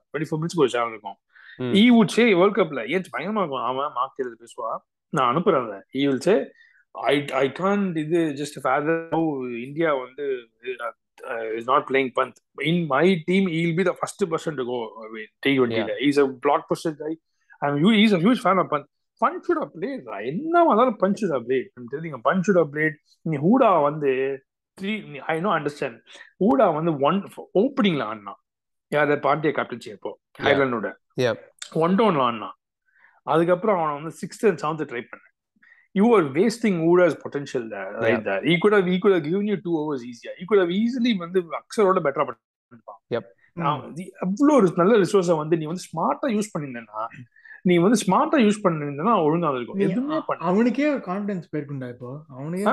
twenty four மினிட்ஸ்க்கு ஒரு சேனல் இருக்கும். ஈ வுட் சே வேர்ல்ட் கப்ல ஏன் பயங்கரமா இருக்கும் அவன் மார்க் எழுதி பேசுவான் நான் அனுப்புறேன் he will say I I can இது ஜஸ்ட் ஃபேதர் இந்தியா வந்து is not playing Pant in my team will be the first person to go T டுவெண்ட்டில is a black person guy I'm you is a huge fan of Pant Pant should have played என்ன வந்தாலும் Pant should have played தெரியுங்க Pant should have played நீ ஹூடா வந்து three I no understand Hooda வந்து one ஓப்பனிங்ல ஆடினான் யார் Pandya captaincy இப்போ Yeah. ஒன் டவுன்ல ஆடினான் அதுக்கப்புறம் அவனை வந்து சிக்ஸ்த் அண்ட் செவன்த் ட்ரை பண்ணேன் you are wasting Hooda's potential right there he could have he could have given you two hours ஈஸியா ஈ குட் ஹவ் ஈஸிலி வந்து அக்ஸரோட பெட்டரா பண்ணிருப்பான் அவ்வளோ ஒரு நல்ல ரிசோர்ஸை வந்து நீ வந்து ஸ்மார்ட்டா யூஸ் பண்ணிருந்தேன்னா நீ வந்து ஸ்மார்ட்டா யூஸ் பண்ணிருந்தேன்னா ஒழுங்கா இருக்கும். எதுவுமே பண்ண அவனுக்கே ஒரு கான்பிடன்ஸ் போயிருக்குண்டா இப்போ. அவனுக்கே.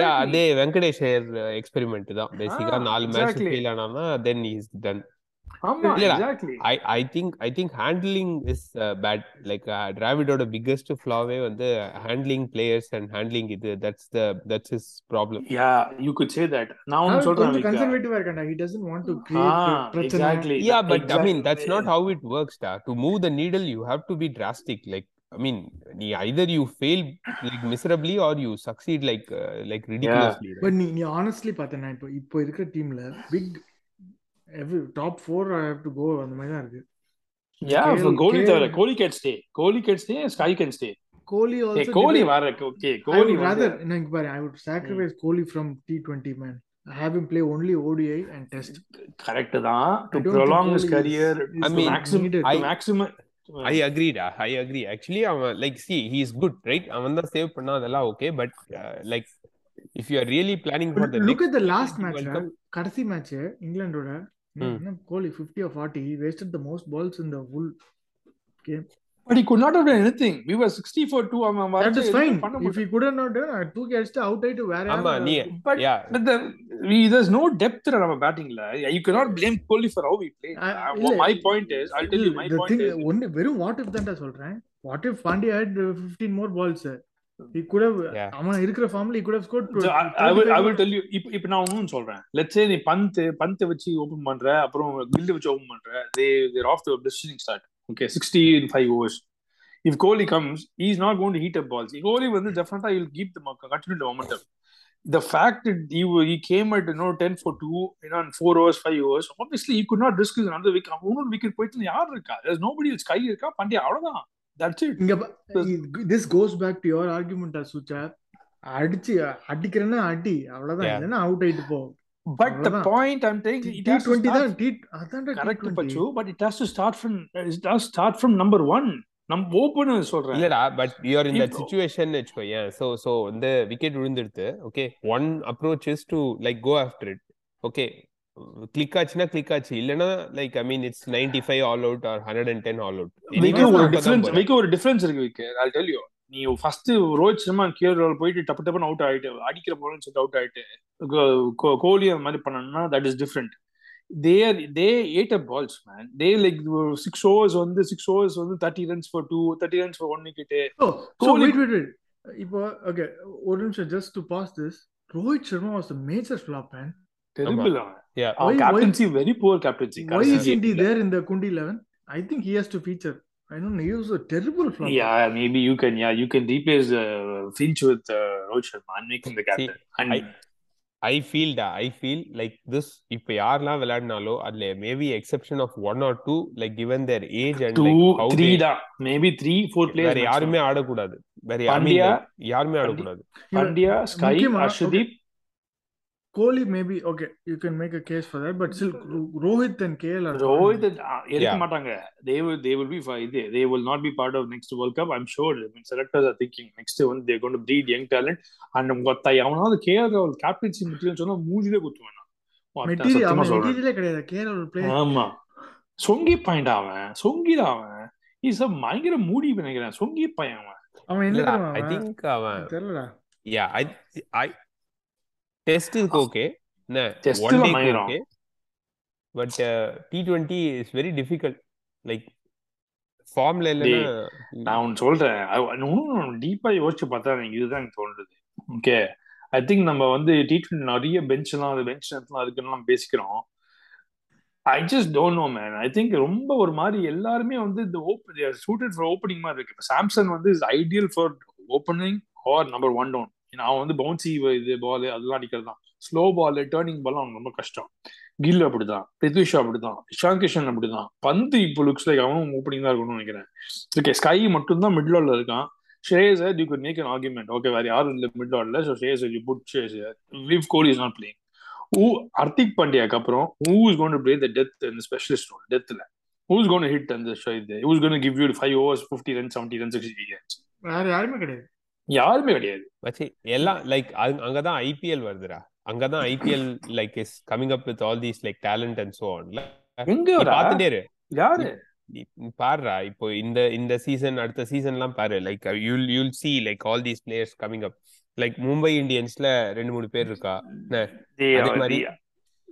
Yeah, அதே வெங்கடேஷ் எக்ஸ்பெரிமெண்ட் தான். பேசிக்கா நாலு match. Fail ஆனானா then is done I think handling is uh, bad. Like uh, Dravidோட biggest flaw-வே வந்து handling players and handling இது that's the that's his problem. Yeah you could say that நான் ஒன்னு சொல்றேன் கொஞ்சம் கன்சர்வேட்டிவா he doesn't want to ah create பிரச்சனை exactly Yeah, but I mean that's not how it works. Da. To move the needle, you have to be drastic. Like I mean, நீ either you fail like miserably or you succeed like uh, like ridiculously. right? But நீ நீ honestly பார்த்தேன்னா இப்போ இப்போ இருக்கிற டீம்ல pick every top four I have to go அந்த மாதிரி தான் இருக்கு யா கோலி தவிர Kohli can stay Kohli can stay SKY can stay Kohli also Kohli வர ஓகே கோலி பாரு Kohli from T20 man I have him play only ODI and test correct தான் his career is I mean, maximum to I- maximum I agree, da. I agree. Actually, அவன் like see, he is good, right? அவன் தான் save பண்ணா அதெல்லாம் okay, but uh, like if you are really planning for But the look next at the last T20 match World Cup, கடைசி match இங்கிலாண்டோட Hmm. Kohli 50 or 40 he wasted the most balls in the full game but he could not have done anything we were 60 for 2 அவன் that is fine if he couldn't not done I தூக்கி அடிச்சுட்டு out ஆயிட்டு வேற ஆமா யாரும் நீ but yeah but the we, there's no depth in நம்ம battingல you cannot blame Kohli for how he played I- Uh, my point is I'll tell you my the point thing is ஒன்னு வெறும் what if தான்டா சொல்றேன் what if Pandya had 15 more balls he could have Yeah. அவன் இருக்கிற ஃபார்ம்ல he could have scored So, I, I will I will 35 tell you இப்ப இப்ப நான் ஒன்னும் சொல்றேன் லெட்ஸ் சே நீ பந்த் பந்த் வச்சு ஓபன் பண்ற அப்புறம் கில்ல வச்சு ஓபன் பண்ற they there of the blasting start okay 60 in 5 overs if Kohli comes he is not going to heat up balls Kohli வந்து definitely will keep the mo- continue the momentum the fact that he wa- he came at you know 10 for 2 you know in 4 overs 5 overs obviously he could not risk his another wicket இன்னொரு wicket போயிட்டு யார் இருக்கா there's nobody else கை இருக்கா பண்டியா அவ்வளவுதான் that's it. இங்க this goes back to your argument சுச்சா அடிச்சு அடிக்கிறேன்னா அடி அவ்வளவுதான். இல்லைன்னா அவுட் ஆயிட்டு போ. But the அவ்வளவுதான். point i'm saying T it has to twenty start தான் D correct T20. Bachu but it has to start from it has start from number 1 நம் ஓபன் சொல்றேன். இல்லடா but you're in that situation வச்சுக்கோயேன் so so வந்து wicket விழுந்துடுது okay one approach is to like go after it okay click ஆச்சுன்னா click ஆச்சு. இல்லனா like I mean it's 95 five all out or hundred and ten all out Vikku ஒரு difference Vikku ஒரு difference இருக்கு Vikku I tell you நீ first Rohit Sharma gear போயிட்டு டப்பு டப்புன்னு அவுட் ஆயிட்டு அடிக்கிற போலன்னு சொல்லிட்டு அவுட் ஆயிட்டு கோலி அந்த மாதிரி பண்ணனா that is different they are they ate up balls man they like six overs வந்து சிக்ஸ் ஓவர்ஸ் வந்து thirty runs for two thirty runs for one wicket Oh, so Kohli- wait, wait, wait. இப்போ okay ஒரு நிமிஷம் just to pass this Rohit Sharma was major flop man terrible அவன் Yeah. அவன் Why- captaincy very poor captaincy why isn't he there in the Kundi 11 I think he has to feature I don't know he was a terrible flop Yeah, maybe you can. Yeah, you can replace uh, Finch with uh, Rohit Sharma and make him the captain. and I- I feel டா I feel like this இப்ப யாரெல்லாம் விளையாடினாலோ அதுல maybe exception of one or two like given their age and two, like how three, da, maybe three, four players. வேற யாருமே ஆடக்கூடாது வேற I mean, Pandya- like, யாருமே Pandya- ஆடக்கூடாது Pandya, Sky, முக்கியமா, Arshdeep. Kohli maybe okay you can make a case for that but still Rohit and KL are Rohit, uh, எடுக்க Yeah. மாட்டாங்க. They will, they will be fine. They, they will not be part of next World Cup. I'm sure. I mean, selectors are thinking next one they're going to breed young talent. And கொத்தா எவனாவது KR ராகுல் captaincy material சொன்னா மூஞ்சிலே குத்துவேன் material அவன். மெட்டீரியலே கிடையாது Kerala play ஆமா சொங்கி point அவன் சொங்கிடா அவன் இஸ் பயங்கர மூடி நினைக்கிறேன் சொங்கி பையன் அவன் அவன் என்ன ஐ? திங்க் அவன் தெரியலடா யா ஐ ஐ டெஸ்ட் இருக்கு ஓகே என்ன Test ஒன் ல டே மயிரும். Okay but T twenty is very difficult like ஃபார்ம்ல இல்லைன்னா நான் ஒன்னு சொல்றேன். I- இன்னும் டீப்பா யோசிச்சு பார்த்தா எனக்கு இதுதான் எனக்கு தோணுது. ஓகே ஐ திங்க் நம்ம வந்து டி ட்வெண்ட்டி நிறைய பெஞ்ச் எல்லாம் அது பெஞ்ச் எல்லாம் இருக்குன்னு நம்ம பேசிக்கிறோம். I just don't know man I think ரொம்ப ஒரு மாதிரி எல்லாருமே வந்து இந்த ஓப்பன் சூட்டட் ஃபார் ஓப்பனிங் மாதிரி இருக்கு. இப்போ சாம்சங் வந்து is ideal for opening or number one down அவன் வந்து பவுன்சி இது பால் அதெல்லாம் அடிக்கிறது தான் ஸ்லோ பால் டேர்னிங் பால் அவனுக்கு ரொம்ப கஷ்டம். கில் அப்படிதான் பிரித்விஷா அப்படிதான் இஷாந்த் கிஷன் அப்படிதான் பந்து இப்போ லுக்ஸ் லைக் அவனும் ஓப்பனிங் தான் இருக்கணும்னு நினைக்கிறேன். ஓகே ஸ்கை மட்டும் தான் மிட் ஆர்டர்ல இருக்கான். Chase you could make an argument okay வேற யாரும் இல்லை மிட் ஆர்டர்ல so chase you put chase விவ் கோலி இஸ் நாட் பிளேயிங் ஊ ஹர்திக் பாண்டியாக்கு அப்புறம் who is gonna to play the death இந்த specialist role டெத்ல who is cone hit அந்த இது who is cone give you five overs fifty run seventy run sixty runs வேற யாருமே கிடையாது. யாருமே கிடையாது. எல்லாம் லைக் அங்கதான் ஐபிஎல் வருதுடா. அங்கதான் IPL like is coming up with all these like talent and so on எங்க பாத்துட்டே இரு. யாரு? நீ பாருடா. இப்போ இந்த இந்த சீசன் அடுத்த சீசன்லாம் பாரு. Like you'll you'll see like all these players coming up like Mumbai இந்தியன்ஸ்ல ரெண்டு மூணு பேர் இருக்கா? அதே மாதிரி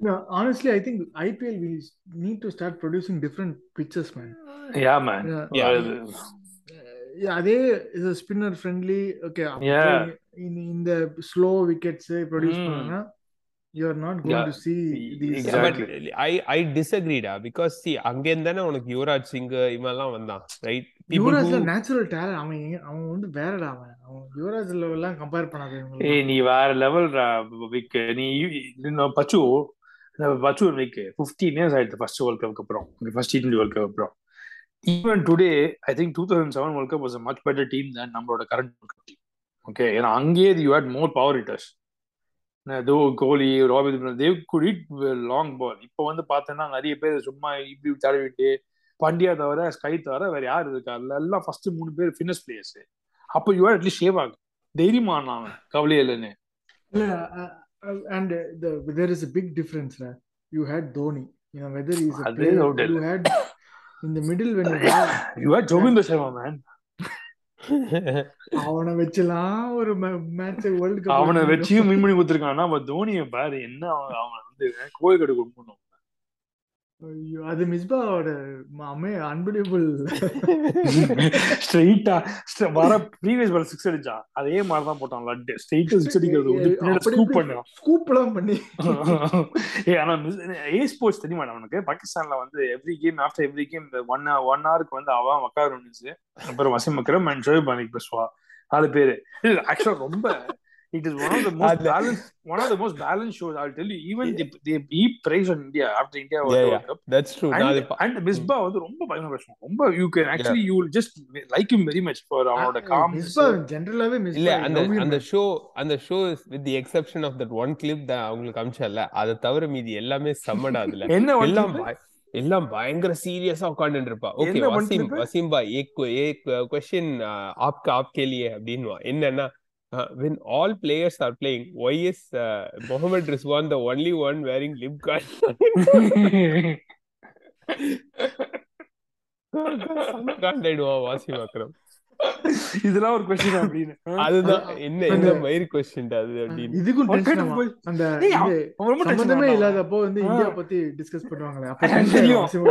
honestly, I think IPL will need to start producing different pitches, man. Yeah man Yeah. Yeah. Yeah, அதே இது ஸ்பின்னர் ஃப்ரெண்ட்லி ஓகே. இந்த slow wickets produce. பண்ணா you are not going. To see these Yeah, Exactly. but I I disagree டா because see அங்க இருந்தானே உனக்கு யுவராஜ் சிங் இவெல்லாம் வந்தான் ரைட் யுவராஜ்ல நேச்சுரல் டேலண்ட் அவன் அவன் வந்து வேறடா அவன் அவன் யுவராஜ் லெவல்லாம் கம்பேர் பண்ணாத ஏய் நீ வேற லெவல் விக் நீ பச்சு பச்சு விக் ஃபிஃப்டீன் இயர்ஸ் ஆயிடுச்சு ஃபர்ஸ்ட் வேர்ல்ட் கப் அப்புறம் first T twenty World Cup அப்புறம் even today I think two thousand seven World Cup was much better team தான் நம்மளோட கரண்ட் டீம் ஓகே ஏன்னா அங்கேயே you had more power hitters though Kohli Rohit they could hit long ball இப்போ வந்து பார்த்தேன்னா நிறைய பேர் சும்மா இப்படி தடவிட்டு பண்டியா தவிர ஸ்கை தவிர வேற யார் இருக்கா? எல்லாம் ஃபர்ஸ்ட் மூணு பேர் ஃபிட்னஸ் பிளேயர்ஸ் அப்போ யூ அட்லீஸ்ட் ஷேவ் ஆகும் தைரியமா அவன் கவலையே இல்லைன்னு இல்ல and there is a big difference raw you had Dhoni you know whether he's a அதே player doubt you இல்ல. had had you are Joginder Sharma man அவனை வச்சுலாம் ஒரு மேட்ச் வேர்ல்ட் கப் அவனை வச்சியும் மீன் பண்ணி கொடுத்துருக்கான் நம்ம தோனியை பாரு என்ன அவன் வந்து கோயில் கடு கொண்டு ஐயோ அது மிஸ்பாவோட அமே அன்பிலியபிள் ஸ்ட்ரெயிட்டா வர ப்ரீவியஸ் பால் சிக்ஸ் அடிச்சா அதே மாதிரி தான் போட்டான் லட்டு. ஸ்ட்ரெயிட்டா சிக்ஸ் அடிக்கிறது வந்து ஸ்கூப் பண்ணான் ஸ்கூப்லாம் பண்ணி. ஏ ஆனா ஏ ஸ்போர்ட்ஸ் தெரியுமா அவனுக்கு பாகிஸ்தான்ல வந்து every game after every game one one ஹவருக்கு வந்து அவன் வக்கார் ஒன்னுச்சு அப்புறம் வசிம் அக்ரம் அண்ட் ஷோயப் அனிக் பேசுவா அது பேரு. ஆக்சுவலா ரொம்ப it is one of the most அது- balance one of the most balance shows I tell you even the uh price on India after India Yeah, world yeah. that's true. பா- அண்ட் மிஸ்பா வந்து ரொம்ப பயங்கர பேசுவான். ரொம்ப you can actually you will just like him very much for அவனோட calm Misbah ஜெனரலாவே மிஸ்பா இல்ல அந்த அந்த ஷோ அந்த show with the exception of that one clip தான் அவங்களுக்கு அமிச்சல அதை தவிர மீதி எல்லாமே செம்மடா அதுல. <laughs> என்ன one எல்லாம் எல்லாம் பயங்கர சீரியஸா உட்கார்ந்துட்டு இருப்பா okay one Wasim clip? Wasim பாய் ஏக் ஏக் கொஸ்டின் ஆப்கா ஆப்கே லியே அப்படின்னுவா என்னன்னா uh, when all players are playing why is uh, Mohammad Rizwan the only one wearing lip guard காண்டாயிடுவான் Wasim Akram இதெல்லாம் ஒரு கொஸ்டின் அப்படின்னு. அதுதான். என்ன என்ன மயிர் கொஸ்டின் அது அப்படின்னு. இதுக்கும்? அந்த சம்பந்தமே. இல்லாதப்போ வந்து. இந்தியா பத்தி டிஸ்கஸ் பண்ணுவாங்களே. அப்ப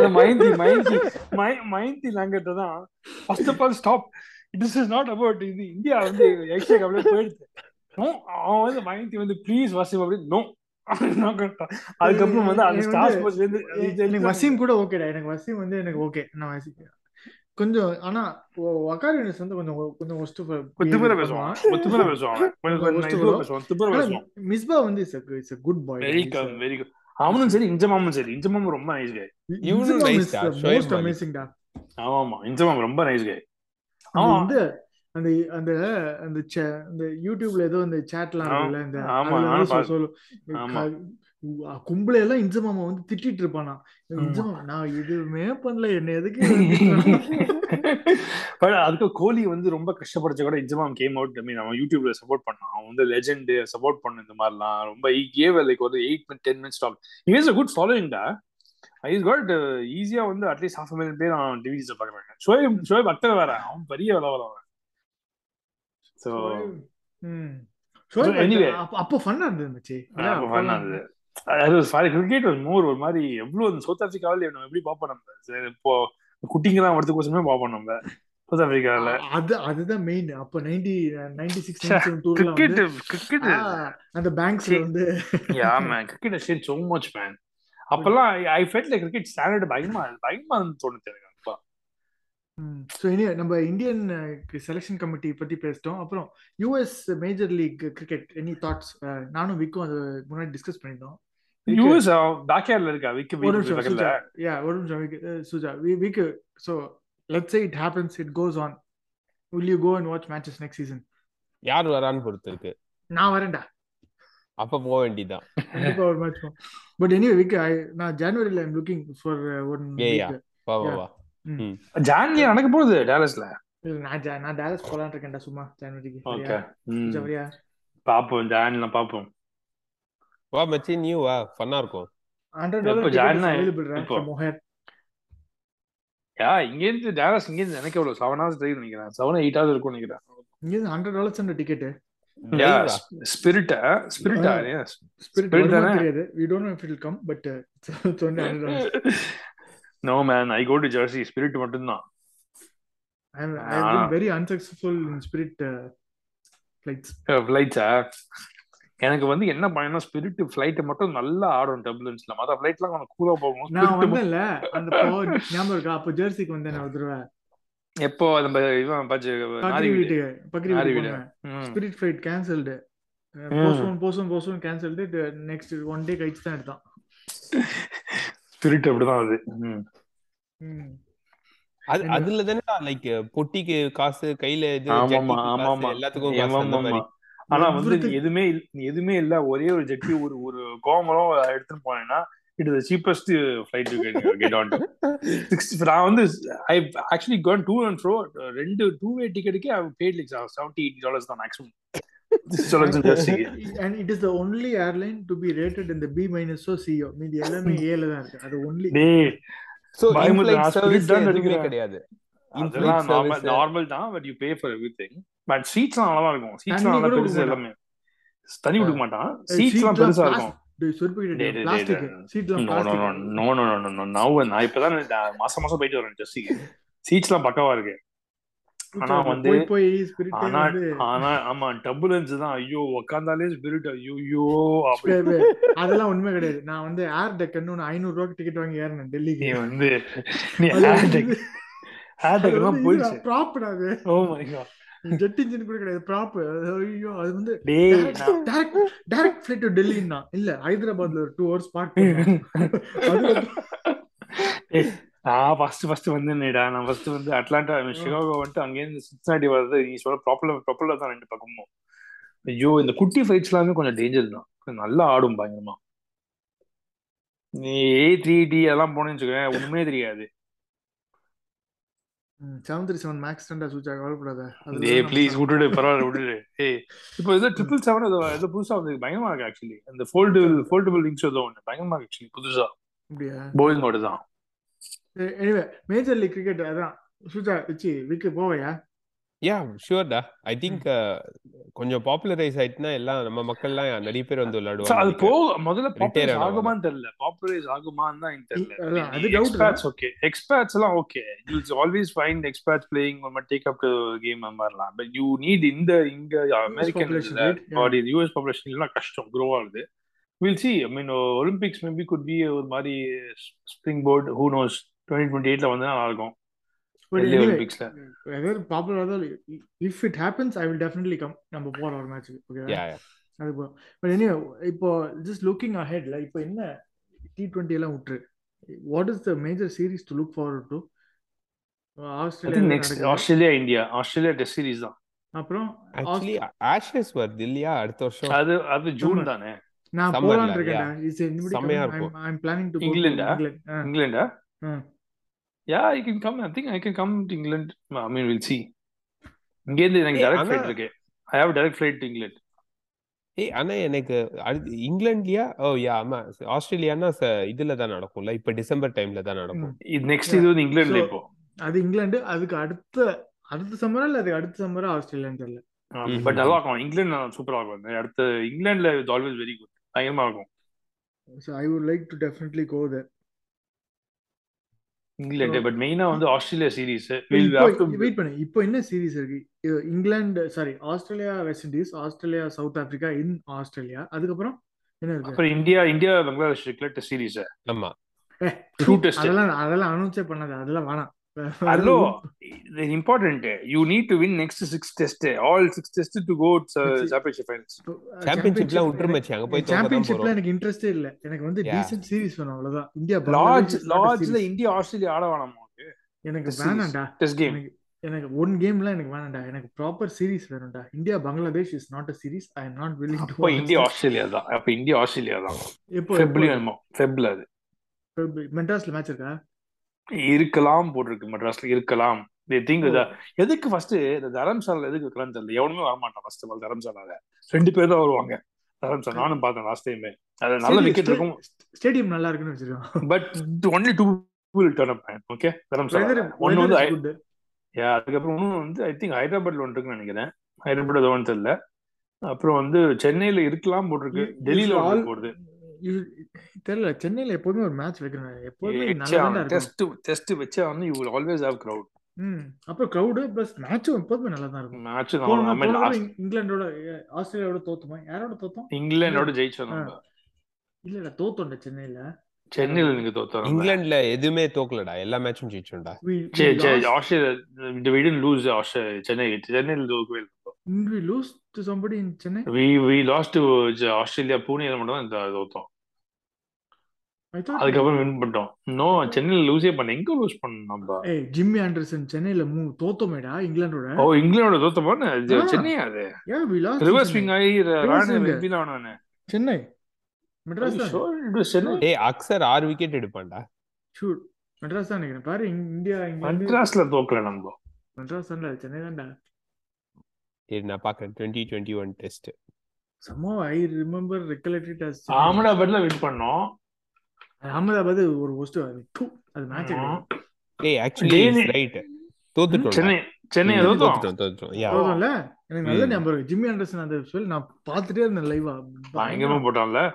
மைந்தி மைந்தி. மை- மைந்தி லாங்கட்ட தான் first of all stop this is not about இது இந்தியா வந்து ஏஷியா கப்ல போயிடுது நோ அவன் வந்து மைந்தி வந்து ப்ளீஸ் வாசிம் அப்படின்னு நோ அதுக்கப்புறம் வந்து அந்த ஸ்டார் வந்து- ஸ்போர்ட்ஸ்ல இருந்து எனக்கு- வசீம் கூட ஓகேடா எனக்கு வசீம் வந்து எனக்கு ஓகே நான் வசீம். கொஞ்சம் ஆனா வக்கார் யூனிஸ் வந்து கொஞ்சம் கொஞ்சம் ஒஸ்ட் திமிர பேசுவான். திமிர பேசுவான். மிஸ்பா வந்து it's it's good boy very calm very good அவனும் சரி இஞ்சமாமும் சரி. இஞ்சமாமும் ரொம்ப நைஸ் கை இவனும் nice டா, மோஸ்ட். அமேசிங் டா. ஆமா ஆமா. இஞ்சமாம் ரொம்ப நைஸ் கை இந்த அந்த அந்த அந்த அந்த யூடியூப்ல ஏதோ அந்த சாட்லாம் இருக்குல்ல இந்த ஆமா, அதுல நானும் வந்து சொ- பாத்தேன். சொல்லு. ஆமா. கும்பல எல்லாம் இன்ச மாமா வந்து திட்டிட்டு இருப்பானா. ஆமா. இன்ச மாமா நான் எதுவுமே பண்ணல என்ன எதுக்கு <laughs> பட் அதுக்கு கோலி வந்து ரொம்ப கஷ்டப்படுச்ச கூட இன்ஜமாம் கேம் அவுட் ஐ மீன் அவன் யூடியூப்ல சப்போர்ட் பண்ணான். அவன் வந்து லெஜெண்ட் சப்போர்ட் பண்ண இந்த மாதிரிலாம் ரொம்ப கேவ் லைக் ஒரு eight minute ten minutes talk is a good following டா. இஸ் காட் ஈஸியா வந்து அட்லீஸ்ட் ஹாஃப் மில்லியன் பேர் அவன் டிவிஸ் பார்க்க மாட்டேன் ஷோயப் ஷோயப் அக்தர் வேற அவன் பெரிய வேலை அவன். So anyway. அப்ப- அப்போ ஃபன்னா இருந்துச்சு கிரிக்கெட் ஒரு மோர் ஒரு மாதிரி எவ்வளவு இந்த சவுத் நம்ம எப்படி பார்ப்போம் நம்ம? இப்போ குட்டிங்கெல்லாம் பார்ப்போம் நம்ம. சவுத் அது அதுதான் மெயின் அப்ப ninety ninety six cricket cricket அந்த பேங்க்ஸ்ல. வந்து yeah man cricket change so much man. அப்பெல்லாம் I felt like cricket standard பயங்கரமா இருந்து தோணுச்சு எனக்கு? அப்பா. ஸோ இனி நம்ம இந்தியன் செலெக்ஷன் கமிட்டி பத்தி பேசிட்டோம். அப்புறம் US major league cricket any thoughts நானும் விக்கும் அது முன்னாடி டிஸ்கஸ் பண்ணிட்டோம். யூஎஸ் பேக்யார்ட்ல இருக்கா? விக்கு ஒரு நிமிஷம் யா ஒரு நிமிஷம் விக்கு ah, Suja. Vikku. So let's say it happens it goes on will you go and watch matches next season யார் வரான்னு பொறுத்து இருக்கு. நான் வரேன்டா. அப்ப போக வேண்டியதுதான். கண்டிப்பா ஒரு மேட்ச் பட் எனிவே விக்கு நான் ஜனவரில ஐம் லுக்கிங் ஃபார் ஒன். வா வா. வா. ஜான்லி நடக்க போகுது டேலஸ்ல நான் நான் டேலஸ் போலான் இருக்கேன்டா சும்மா ஜனவரிக்கு ஓகே சுஜா வரியா பாப்போம் ஜான்ல பாப்போம். வா மச்சி நீ வா. ஃபன்னா இருக்கும். ஹண்ட்ரட் எப்போ டாலர் ஜாயின்னா அவைலபிள்? மொஹர் யா இங்க இருந்து டேலஸ் இங்க இருந்து எனக்கு எவ்வளவு? செவன் ஹவர்ஸ் டிரைவ் நினைக்கிறேன். செவன் எயிட் ஹவர்ஸ் இருக்கும் நினைக்கிறேன். இங்க ஹண்ட்ரட் டாலர்ஸ் அந்த டிக்கெட்? ஸ்பிரிட்டா ஸ்பிரிட்டா. ஸ்பிரிட்? தெரியாது. We don't know if it will come but no man I go to Jersey Spirit I have. Been very unsuccessful in Spirit flights எனக்கு வந்து என்ன பயணம் ஸ்பிரிட் ஃபிளைட் மட்டும் நல்லா ஆடும் டர்புலன்ஸ்ல மத்த ஃபிளைட்லாம் கொஞ்சம் கூலா போகும். நான் Spirit மட்டும் வந்தேன்ல அந்த பவர் ஞாபகம் இருக்கா? அப்போ ஜெர்சிக்கு வந்தேன் ஒரு தடவை. எப்போ நம்ம இவன் பாச்சு பக்ரி நாரி வீடு வீட்டுக்கு பக்ரி வீடு. Spirit flight cancelled. Postpone postpone postpone cancelled next one day கழிச்சு தான் எடுத்தான். ஸ்பிரிட் அப்படிதான் அது. அது. அதுல தானே லைக் பொட்டிக்கு காசு கையில இது எல்லாத்துக்கும் காசு ஆமாமா அந்த மாதிரி. ஆனா வந்து. எதுவுமே எதுவுமே இல்ல. ஒரே ஒரு ஜட்டி ஒரு ஒரு கோமரம் எடுத்துட்டு போனேன்னா it is cheapest flight get on நான் வந்து I actually gone to and fro ரெண்டு two way டிக்கெட்டுக்கே I paid like seventy eighty dollars தான் maximum <laughs> and it is the only airline to be rated in the B minus or CO மீதி எல்லாமே ஏல தான் இருக்கு. அது ஒன்லி டேய் so service தான் எதுவுமே எடுக்கிறேன். கிடையாது. நார்மல் தான் but you pay for everything but சீட்ஸ்லாம் நல்லா இருக்கும். சீட்ஸ்லாம் நல்லா பெருசு எல்லாமே. தண்ணி கொடுக்க மாட்டான். சீட்ஸ்லாம் பெருசா இருக்கும். பிளாஸ்டிக் டேய், சீட்லாம் no no no no no நான் இப்பதான் மாசம் மாசம் போயிட்டு வரேன் ஜெர்சிக்கு சீட்ஸ்லாம் பக்காவா இருக்கு. ஆனா வந்து ஆனா ஆனா ஆமா டபுலன்ஸ் தான். ஐயோ உக்காந்தாலே ஸ்பிரிட் ஐயோ அதெல்லாம் உண்மை கிடையாது. நான் வந்து ஏர் டெக்கன்னு ஒன்று ஐநூறு ரூபாய்க்கு டிக்கெட் வாங்கி ஏறினேன் டெல்லிக்கு. வந்து நீ வந்து டெக் ஹேர் டெக் தான் போயிடுச்சு. ப்ராப் அது. Oh my God jet engine கூட கிடையாது. ப்ராப் ஐயோ அது வந்து டைரக்ட் டைரக்ட் ஃபிளைட் டு டெல்லின்னா இல்ல ஹைதராபாத்ல ஒரு டூ ஹவர்ஸ் ஏய், நான் ஃபர்ஸ்ட் ஃபர்ஸ்ட் வந்தேன்டா. நான் ஃபர்ஸ்ட் வந்து அட்லாண்டா சிகாகோ வந்துட்டு அங்கேருந்து சிக்ஸ்னாடி வருது நீ சொல்ல ப்ராப்பர் ப்ராப்பர்ல தான் ரெண்டு பக்கமும். ஐயோ இந்த குட்டி ஃபைட்ஸ் எல்லாமே கொஞ்சம் டேஞ்சர் தான். நல்லா ஆடும் பயங்கரமா. நீ ஏ த்ரீ டி அதெல்லாம் போனேன்னு வச்சுக்கோங்க ஒண்ணுமே தெரியாது. செவன் த்ரீ செவன் மேக்ஸ் டெண்டா சூச்சா கவலைப்படாத ஏய் ப்ளீஸ் விட்டுடு பரவாயில்ல விட்டுடு ஏய். இப்போ ஏதோ ட்ரிபிள் செவன் ஏதோ ஏதோ புதுசா வந்து பயங்கரமா இருக்கு ஆக்சுவலி அந்த ஃபோல்டபிள் ஃபோல்டபிள் விங்ஸ் ஏதோ ஒன்று பயங்கரமா இருக்கு ஆக்சுவலி புதுசா. அப்படியா? போயிங்கோட தான் எனிவே மேஜர் லீக் கிரிக்கெட் அதான். சூச்சா வச்சு விக்கு போவையா? யா ஷூர்டா ஐ திங்க் கொஞ்சம் பாப்புலரைஸ் ஆயிட்டுனா எல்லாம் நம்ம மக்கள்லாம் நிறைய பேர் வந்து விளையாடுவாங்க அது. போக முதல்ல பாப்புலரைஸ். ஆகுமான்னு தெரியல. பாப்புலரைஸ் ஆகுமான்னு தான் எனக்கு தெரியல. அது எக்ஸ்பேட்ஸ் ஓகே எக்ஸ்பேட்ஸ் எல்லாம் okay you always find expats playing ஒரு டேக் அப் டு கேம் மாதிரிலாம். பட் யூ நீட் இந்த இங்க அமெரிக்கன். பாடி யூஎஸ் பாப்புலேஷன் எல்லாம் கஷ்டம் க்ரோ ஆகுது. Will see I mean Olympics maybe good be ஒரு மாதிரி springboard who knows twenty twenty எயிட்ல வந்து நல்லா இருக்கும். எதாவது பாப்புலர் அதாவது if it happens I will definitely come நம்ம போற ஒரு மேட்ச்சுக்கு ஓகே Yeah, yeah. அது பட் எனிவே இப்போ ஜஸ்ட் லுக்கிங் அஹெட்ல இப்போ என்ன டி டுவெண்ட்டி எல்லாம் விட்டுரு what is the major series to look forward to Australia next Australia India Australia test series தான். அப்புறம் Actually, Ashes வருது இல்லையா அடுத்த வருஷம்? அது அது ஜூன். தானே. நான் I. Am planning to? England ah Yeah, I can come. I think I can come to England. I mean, we'll see. இங்கேருந்து எனக்கு டைரக்ட் ஃபிளைட் இருக்கு. I have direct flight to England ஏய் ஆனா எனக்கு அடுத்து இங்கிலாந்துலயா? ஓ யா ஆமா ஆஸ்திரேலியானா ச- இதுல தான் நடக்கும்ல. இப்ப டிசம்பர் டைம்ல தான் நடக்கும். இது நெக்ஸ்ட் இது வந்து இங்கிலாந்துல So- இப்போ. அது இங்கிலாந்து அதுக்கு அடுத்த அடுத்த சம்மரா இல்ல அதுக்கு அடுத்த சம்மரா ஆஸ்திரேலியான்னு தெரியல. பட் நல்லா இருக்கும் இங்கிலாந்து சூப்பரா இருக்கும். அடுத்து இங்கிலாந்துல இட்ஸ் ஆல்வேஸ் வெரி குட் பயங்கரமா இருக்கும். So I would like to definitely go there England but மெயினா வந்து ஆஸ்திரேலியா சீரிஸ் வில் இப்போ ஹேவ் டு வெயிட் பண்ணு. இப்போ என்ன சீரிஸ் இருக்கு? England sorry Australia West Indies Australia South Africa in Australia. அதுக்கப்புறம் என்ன இருக்கு? அப்புறம் இந்தியா இந்தியா பங்களாதேஷ் இருக்குல்ல டெஸ்ட் சீரிஸ் ஆமா. அதெல்லாம் அதெல்லாம் அனௌன்ஸே பண்ணாது. அதெல்லாம் வேணாம். Hello important you need to win next six test all six test to go championship finals சாம்பியன்ஷிப்லாம் விட்டுருமச்சு அங்க போய் சாம்பியன்ஷிப்ல எனக்கு இன்ட்ரெஸ்டே இல்ல. எனக்கு வந்து. டீசென்ட் சீரிஸ் வேணும் அவ்வளவுதான். இந்தியா லார்ஜ் லார்ஜ்ல series. இந்தியா ஆஸ்திரேலியா ஆட வேணாமா எனக்கு. வேணாம்டா. டெஸ்ட் கேம் எனக்கு ஒன் கேம்லாம் எனக்கு வேணாம்டா. எனக்கு ப்ராப்பர் சீரிஸ் வேணும்டா. India Bangladesh is not a series I am not willing to அப்போ இந்தியா ஆஸ்திரேலியா தான். அப்ப இந்தியா ஆஸ்திரேலியா தான். எப்போ ஃபெப்ல அது. மெட்ராஸ்ல மேட்ச் இருக்கா? இருக்கலாம் போட்டிருக்கு மெட்ராஸ்ல இருக்கலாம். They think that எதுக்கு ஃபர்ஸ்ட் இந்த தரம்சால எதுக்கு வைக்கலாம்னு தெரியல. எவனுமே வரமாட்டான் ஃபர்ஸ்ட் ஆஃப் ஆல் தரம்சாலால. ரெண்டு பேர் தான் வருவாங்க. தரம்சாலா நானும் பார்த்தேன் லாஸ்ட் டைம் அது நல்ல விக்கெட் இருக்கும். ஸ்டேடியம் நல்லா இருக்குன்னு வச்சிருக்கோம் but only two will turn up okay Dharamsala. ஒன்னு வந்து Yeah, அதுக்கப்புறம் இன்னும் வந்து ஐ திங்க் ஹைதராபாத்ல ஒன்று இருக்குன்னு நினைக்கிறேன். ஹைதராபாத் ஒன்று தெரியல. அப்புறம் வந்து சென்னையில இருக்கலாம் போட்டிருக்கு. டெல்லியில போடுது. தெரியல சென்னையில எப்போதுமே ஒரு மேட்ச் வைக்கணும். எப்போதுமே தான் டெஸ்ட் டெஸ்ட் வச்சா வந்து you will always have crowd hmm அப்புறம் க்ரௌடு ப்ளஸ் மேட்சும் எப்போதுமே நல்லா தான் இருக்கும். மேட்ச் போன ஐ போன மீன் தடவை இங்- இங்கிலாந்தோட அஹ், ஆஸ்திரேலியாவோட தோத்துமா? யாரோட தோத்தோம்? இங்கிலாண்டோட ஜெயிச்சோம் நம்ம. இல்ல இல்ல தோத்தோண்ட சென்னையில சென்னையில நீங்க தோத்தோம். இங்கிலாந்துல எதுவுமே தோக்கலடா எல்லா மேட்சும் ஜெயிச்சோம்டா. சரி சரி Australia we didn't lose Australia Chennai சென்னையில் தோக்கவே இல்லை Didn't we to somebody in Chennai? we we lost to Australia பூனேல மட்டும் தான் இந்த தோத்தோம் I thought அதுக்கப்புறம் வின் பண்ணிட்டோம். நோ சென்னையில லூஸே பண்ண எங்க லூஸ் பண்ணோம் நம்ம ஏய் ஜிம்மி ஆண்டர்சன் சென்னையில மூ தோத்தோமேடா இங்கிலாண்டோட ஓ இங்கிலாண்டோட தோத்தமா. சென்னை அது? yeah we lost to reverse. Swing ஆகி ராணே. வெப்பில ஆனானே சென்னை மெட்ராஸ் தான். சென்னை ஏய் அக்சர் ஆறு விக்கெட் எடுப்பான்டா. ஷூட் மெட்ராஸ் தான் நினைக்கிறேன். பாரு இந்தியா மெட்ராஸ்ல தோக்கல நம்ம. மெட்ராஸ் தான்டா சென்னை தான்டா. நான் பாக்குறேன் டுவெண்ட்டி டுவெண்ட்டி ஒன் டெஸ்ட் சமோ ஐ ரிமெம்பர் ரெக்கலெக்டட் அஸ் அகமதாபாத்ல வின் பண்ணோம். அகமதாபாத் ஒரு ஒஸ்ட் அது மேட்ச் ஏய் ஆக்சுவலி ரைட் தோத்துட்டோம். சென்னை சென்னை தோத்துட்டோம் தோத்துட்டோம். யா தோத்தோம்ல? எனக்கு நல்ல. ஞாபகம் ஜிம்மி ஆண்டர்சன் அந்த ஸ்பெல் நான் பார்த்துட்டே இருந்தேன் லைவா பயங்கரமா போட்டான்ல.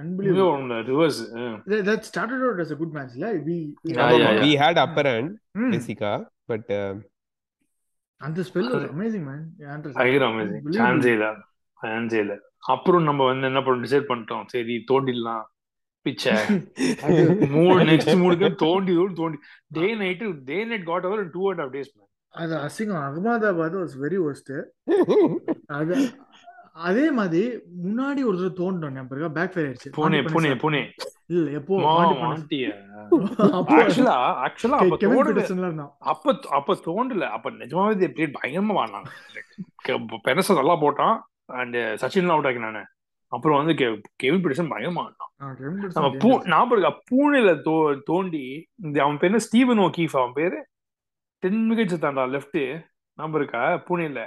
Reverse that started out as a good match இல்ல? We we- Yeah, yeah, yeah. we had upper hand but அந்த ஸ்பெல் man. ஆண்டர்சன் பயங்கர அமேசிங். சான்ஸே இல்ல சான்ஸே இல்ல அப்புறம் நம்ம வந்து என்ன பண்ண டிசைட் பண்ணிட்டோம். சரி தோண்டிடலாம். பிச்சை. மூணு நெக்ஸ்ட் மூணு கேம் தோண்டி தோண்டி தோண்டி. Day night day night got over two and half days அது அசிங்கம். அகமதாபாத் வாஸ் வெரி ஒஸ்ட் அது அதே மாதிரி முன்னாடி ஒரு தடவை தோண்டோம் ஞாபகம் இருக்கா? பேக் ஃபயர் ஆயிடுச்சு. புனே புனே புனே. இல்ல எப்போ ஆக்சுவலா ஆக்சுவலா அப்ப கெவின் தோண்டல அப்ப அப்ப தோண்டல அப்ப நிஜமாவே they played பயங்கரமா வாடினாங்க பெனச நல்லா போட்டான். அண்ட் சச்சின்லாம் அவுட் ஆக்கினானு அப்புறம் வந்து கெவின் ஆ, கெவின் நம்ம பூ. ஞாபகம் பூனேல தோ தோண்டி இந்த அவன் பேரு ஸ்டீவன் ஓகீஃப் அவன் பேரு? டென் விக்கெட்ஸ் தாண்டா லெஃப்ட் ஞாபகம் இருக்கா? பூனேல.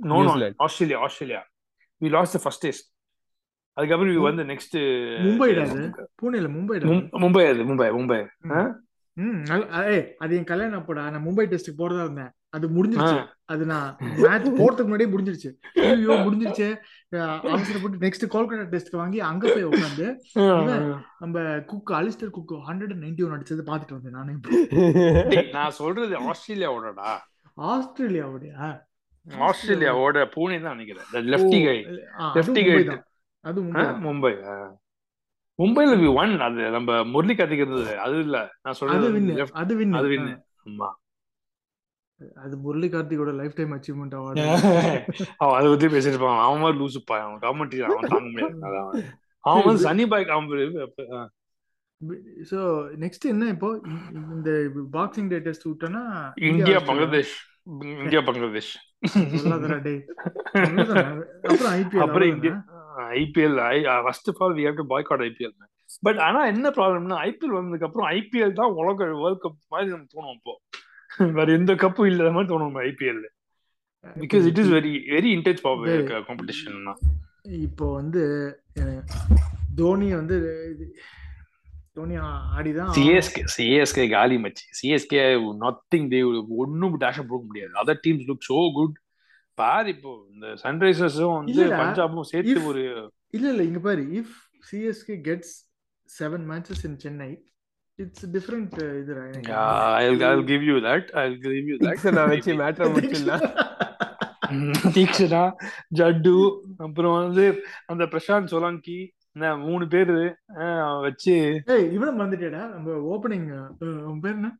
No. Australia Australia we lost the first test அதுக்கப்புறம் we வந்து நெக்ஸ்ட் மும்பைடா அது பூனேல மும்பைடா அது. மும்பை அது மும்பை மும்பை. அது என் கல்யாணம் அப்போடா. நான் மும்பை டெஸ்ட்டுக்கு போறதா இருந்தேன். அது முடிஞ்சிருச்சு. அது நான் மேட்ச் போறதுக்கு முன்னாடியே முடிஞ்சிருச்சு. ஐயோ முடிஞ்சிருச்சு. அவசரப்பட்டு நெக்ஸ்ட் கோல்கட்டா டெஸ்ட்க்கு வாங்கி அங்க போய் உட்காந்து நம்ம Cook Alastair Cook hundred and ninety one அடிச்சது பாத்துட்டு வந்தேன் நானே. <laughs> நான் சொல்றது ஆஸ்திரேலியாவோடடா ஆஸ்திரேலியாவுடைய ஆஸ்திரேலியாவோட பூனே தான் நினைக்கிறேன். லெஃப்டி கை ஆ, Lefty அது. மும்பை. மும்பைல வி ஒன் அது நம்ம முரளி கத்திக்கிறது அது இல்ல. நான் சொல்றது அது வின்னு அது win. ஆமா. அது முரளி கார்த்திகோட லைஃப் டைம் அச்சீவ்மெண்ட் அவார்டு அவன் அதை பத்தி பேசிட்டு இருப்பான். அவன் மாதிரி லூசுப்பா அவன் கமெண்ட்ரி அவன் தாங்க முடியாது. அவன். வந்து சனி பேரு- ஆ. சோ நெக்ஸ்ட் என்ன இப்போ? இந்த- இந்த பாக்ஸிங் டே டெஸ்ட் விட்டோம்னா இந்தியா பங்களாதேஷ். இந்தியா பங்களாதேஷ். அப்புறம் India IPL first of all we have to boycott IPL but ஆனா என்ன ப்ராப்ளம்னா ஐபிஎல் வந்ததுக்கு அப்புறம் ஐபிஎல் தான் உலக வேர்ல்ட் கப் மாதிரி நமக்கு தோணும் இப்போ வேற எந்த கப்பும் இல்லாத மாதிரி தோணும் IPL because it is very very intense competition இப்போ வந்து தோனி வந்து தோனி ஆடிதான் சிஎஸ்கே சிஎஸ்கே காலி மச்சி. சிஎஸ்கே நத்திங் தே ஒன்னும் டேஷ் போக முடியாது. Other teams look so good பாரு இப்போ இந்த சன்ரைசர்ஸும் வந்து பஞ்சாபும் சேர்த்து ஒரு இல்ல இல்ல இங்க பாரு. If CSK gets seven matches in Chennai it's different இது you that. நான் வச்சு மேட்டர் முடிச்சிடலாம் தீக்ஷனா ஜட்டு அப்புறம் வந்து அந்த பிரசாந்த் சோலங்கி மூணு பேரு வச்சு இவனை மறந்துட்டேடா நம்ம ஓப்பனிங் அவன் பேர் என்ன?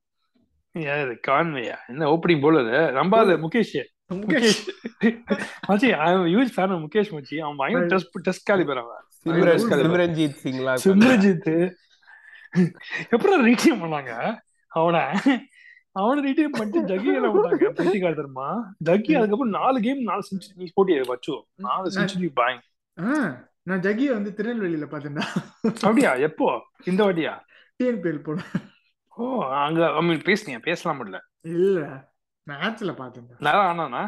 யாரு கான்வேயா? என்ன ஓப்பனிங் போலரு நம்பாத முகேஷ். முகேஷ். மச்சி ஃபேன் முகேஷ் மச்சி. அவன் பயங்கர டெஸ்ட் டெஸ்ட் காலிபர் அவன். சிம்ரன்ஜீத் எப்படி ரீடியம் பண்ணாங்க? அவனை. அவனை ரீடியம் பண்ணிட்டு ஜக்கி என்ன பண்ணாங்க பைத்தியக்கார தெரியுமா ஜக்கி அதுக்கப்புறம் நாலு கேம் நாலு செஞ்சுரி நீ போட்டியா வச்சு? நாலு செஞ்சுரி பாய் ஆ, நான் ஜக்கிய வந்து திருநெல்வேலியில பார்த்தேன்டா. அப்படியா? எப்போ? இந்த வாட்டியா? டிஎன்பிஎல் போனேன் ஓ அங்க மீன் பேசுனீங்க பேசலாம் முடியல இல்ல மேட்ச்ல பார்த்தேன்டா. நல்லா ஆனானா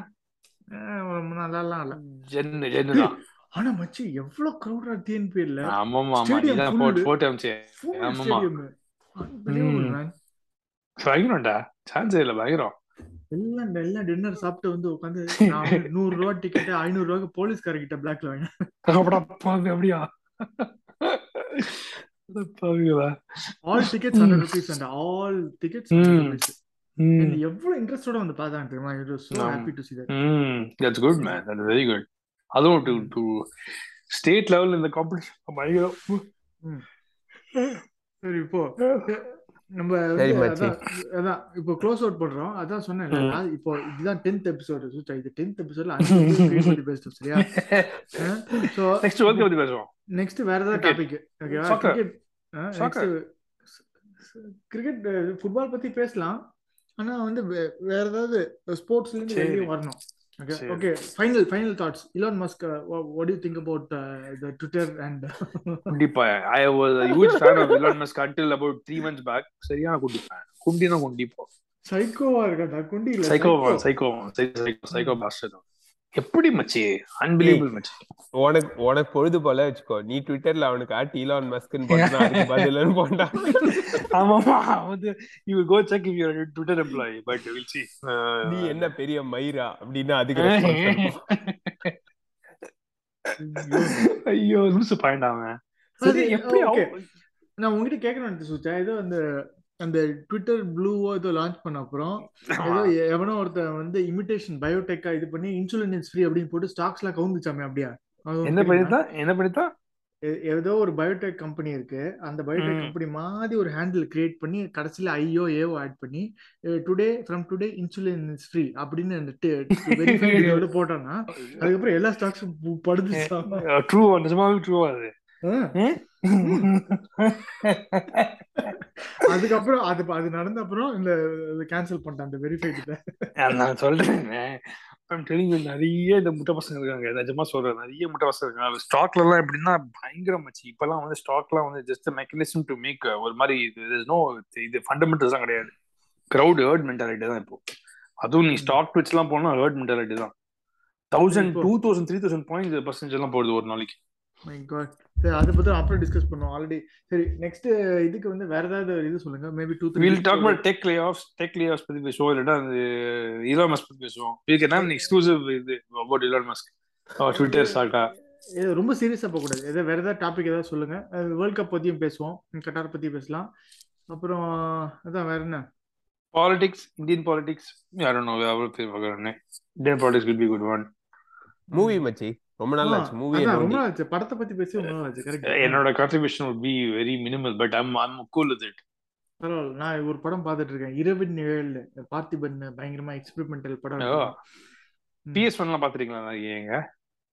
ரொம்ப நல்லாலாம் இல்ல ஜென்னு ஜென்னு தான். ஆனா மச்சி எவ்வளவு கிரௌடா டிஎன்பிஎல்ல ஆமாமா ஆமா full. போட்டு போட்டு அமிச்சே. ஆமாமா. பயங்கரம்டா. சான்ஸ் இல்ல பயங்கரம். எல்லாம் எல்லாம் டின்னர் சாப்பிட்டு வந்து உட்காந்து <laughs> நூறு ரூபா டிக்கெட் ஐநூறு ரூபாய்க்கு போலீஸ்காரர்கிட்ட பிளாக்ல பாவி அப்படியா? All tickets hundred rupees and all tickets ம். எவ்வளவு இன்ட்ரெஸ்டோட வந்து பார்த்தாங்க தெரியுமா? It was so. Happy to see that. ம். That's good man that's very good அதுவும் டு டு ஸ்டேட் லெவல் இந்த காம்படிஷன் பயங்கரம். சரி இப்போ நம்ம. அதான் அதான் இப்போ க்ளோஸ் அவுட் பண்றோம் அதான் சொன்னேன். இப்போ இதுதான் டென்த் எபிசோடு சுச்சா இது டென்த் எபிசோட்ல அஞ்சு பேசிட்டோம் <laughs> சரியா ஸோ நெக்ஸ்ட் வேர்ல்ட் கப் பத்தி பேசுவோம் நெக்ஸ்ட் வேற ஏதாவது. டாபிக் ஓகேவா. கிரிக்கெட். கிரிக்கெட் ஃபுட்பால் பத்தி பேசலாம் ஆனா வந்து வேற ஏதாவது ஸ்போர்ட்ஸ்ல இருந்து. வெளியே வரணும் ஓகே சரி. Okay final final thoughts Elon Musk what do think about the Twitter and கண்டிப்பா. I was huge fan of Elon Musk until about 3 months back சரியான குண்டி ஃபேன் குண்டினா குண்டி போ சைக்கோவா இருக்கா குண்டி இல்ல psycho psycho. Psycho psycho psycho bastard எப்படி மச்சி? அன்பிலீவபிள் மச்சி. உனக்கு உனக்கு பொழுது போல வச்சுக்கோ. நீ ட்விட்டர்ல அவனுக்கு ஆட் ஈலான் மஸ்க்னு போட்டா அதுக்கு பதிலன்னு போட்டான் ஆமாமா வந்து you will go check if your Twitter employee but will see நீ என்ன பெரிய மயிரா அப்படின்னு அதுக்கு. ஐயோ லூசு பாயிண்ட் அவன். சரி எப்படி நான் உங்ககிட்ட கேட்கணும் சுச்சா ஏதோ அந்த அந்த ட்விட்டர் ப்ளூவோ ஏதோ லான்ச் பண்ண அப்புறம் ஏதோ எவனோ ஒருத்தன் வந்து இமிடேஷன் பயோடெக்கா இது பண்ணி இன்சுலின் ஃப்ரீ அப்படின்னு போட்டு ஸ்டாக்ஸ் எல்லாம் கவுந்துச்சாமே அப்படியா? என்ன? பண்ணித்தான்? என்ன பண்ணித்தான்? ஏதோ ஒரு பயோடெக் கம்பெனி இருக்கு. அந்த பயோடெக். கம்பெனி மாதிரி ஒரு ஹேண்டில் கிரியேட் பண்ணி கடைசியில ஐயோ ஏவோ ஆட் பண்ணி today from today insulin is free அப்படின்னு அந்த வெரிஃபைடு <laughs> போட்டோம்னா அதுக்கப்புறம் எல்லா ஸ்டாக்ஸும் படுது ட்ரூ நிஜமாவே ட்ரூ அது. அதுக்கப்புறம் அது அது நடந்த அப்புறம் இந்த கேன்சல் பண்ணிட்டேன் அந்த வெரிஃபைடு நான் சொல்றேன். நிறைய இந்த முட்டை பசங்க இருக்காங்க. நிஜமா சொல்றேன் நிறைய முட்டை பசங்க இருக்காங்க. ஸ்டாக்ல எல்லாம் எப்படின்னா பயங்கரம் மச்சி. இப்பெல்லாம் வந்து ஸ்டாக்லாம் வந்து ஜஸ்ட் மெக்கானிசம் டு மேக் ஒரு மாதிரி இது நோ இது ஃபண்டமெண்டல்ஸ் தான் கிடையாது. கிரவுட் ஹர்ட் மென்டாலிட்டி தான் இப்போ. அதுவும் நீ ஸ்டாக் பிட்ச் எல்லாம் போனா ஹர்ட் மென்டாலிட்டி தான். Thousand two thousand three thousand point percentage எல்லாம் போடுது ஒரு நாளைக்கு. மை காட் சரி அதை பத்தி அப்புறம் டிஸ்கஸ் பண்ணுவோம். ஆல்ரெடி சரி நெக்ஸ்ட் இதுக்கு வந்து வேற ஏதாவது இது சொல்லுங்க. Maybe two three will talk about tech lay off tech lay off பத்தி பேசுவோம். இல்லைன்னா அந்த இலான் மஸ்க் பத்தி பேசுவோம். வி கேன் ஹேவ் எக்ஸ்க்ளூசிவ் இது மஸ்க் ட்விட்டர் ஸ்டார்ட்டா ரொம்ப சீரியஸா போக கூடாது ஏதாவது வேற ஏதாவது டாபிக் ஏதாவது சொல்லுங்க. வேர்ல்ட் கப் பத்தியும் பேசுவோம். கட்டார் பத்தி பேசலாம். அப்புறம் அதான் வேற என்ன? Politics Indian politics don't know பேர் பார்க்கறேன் Indian politics will be good one movie மச்சி. ரொம்ப நாள் ஆச்சு மூவி ரொம்ப நாள் ஆச்சு. படத்தை பத்தி பேசி ரொம்ப நாள் ஆச்சு கரெக்ட் என்னோட contribution would be very minimal but I'm I'm cool with it பரவாயில்ல. நான் ஒரு படம் பார்த்துட்டு இருக்கேன். இரவின் நிழல் பார்த்திபன் பயங்கரமா எக்ஸ்பெரிமெண்டல் படம். பிஎஸ் ஒன்லாம் பாத்துறீங்களா நிறைய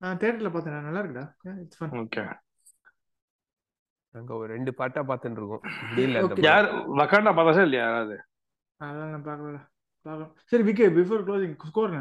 நான் தேட்டர்ல பார்த்தேன். நல்லா இருக்குடா. இட்ஸ் ஃபன் ஓகே நாங்க ஒரு ரெண்டு பாட்டா பாத்துட்டு இருக்கோம். Okay. யார் வக்காண்டா பார்த்தாச்சா இல்லையா யாராவது? அதெல்லாம் நான் பார்க்கல. பார்க்கலாம் சரி விக்கே பிஃபோர் க்ளோசிங் ஸ்கோர்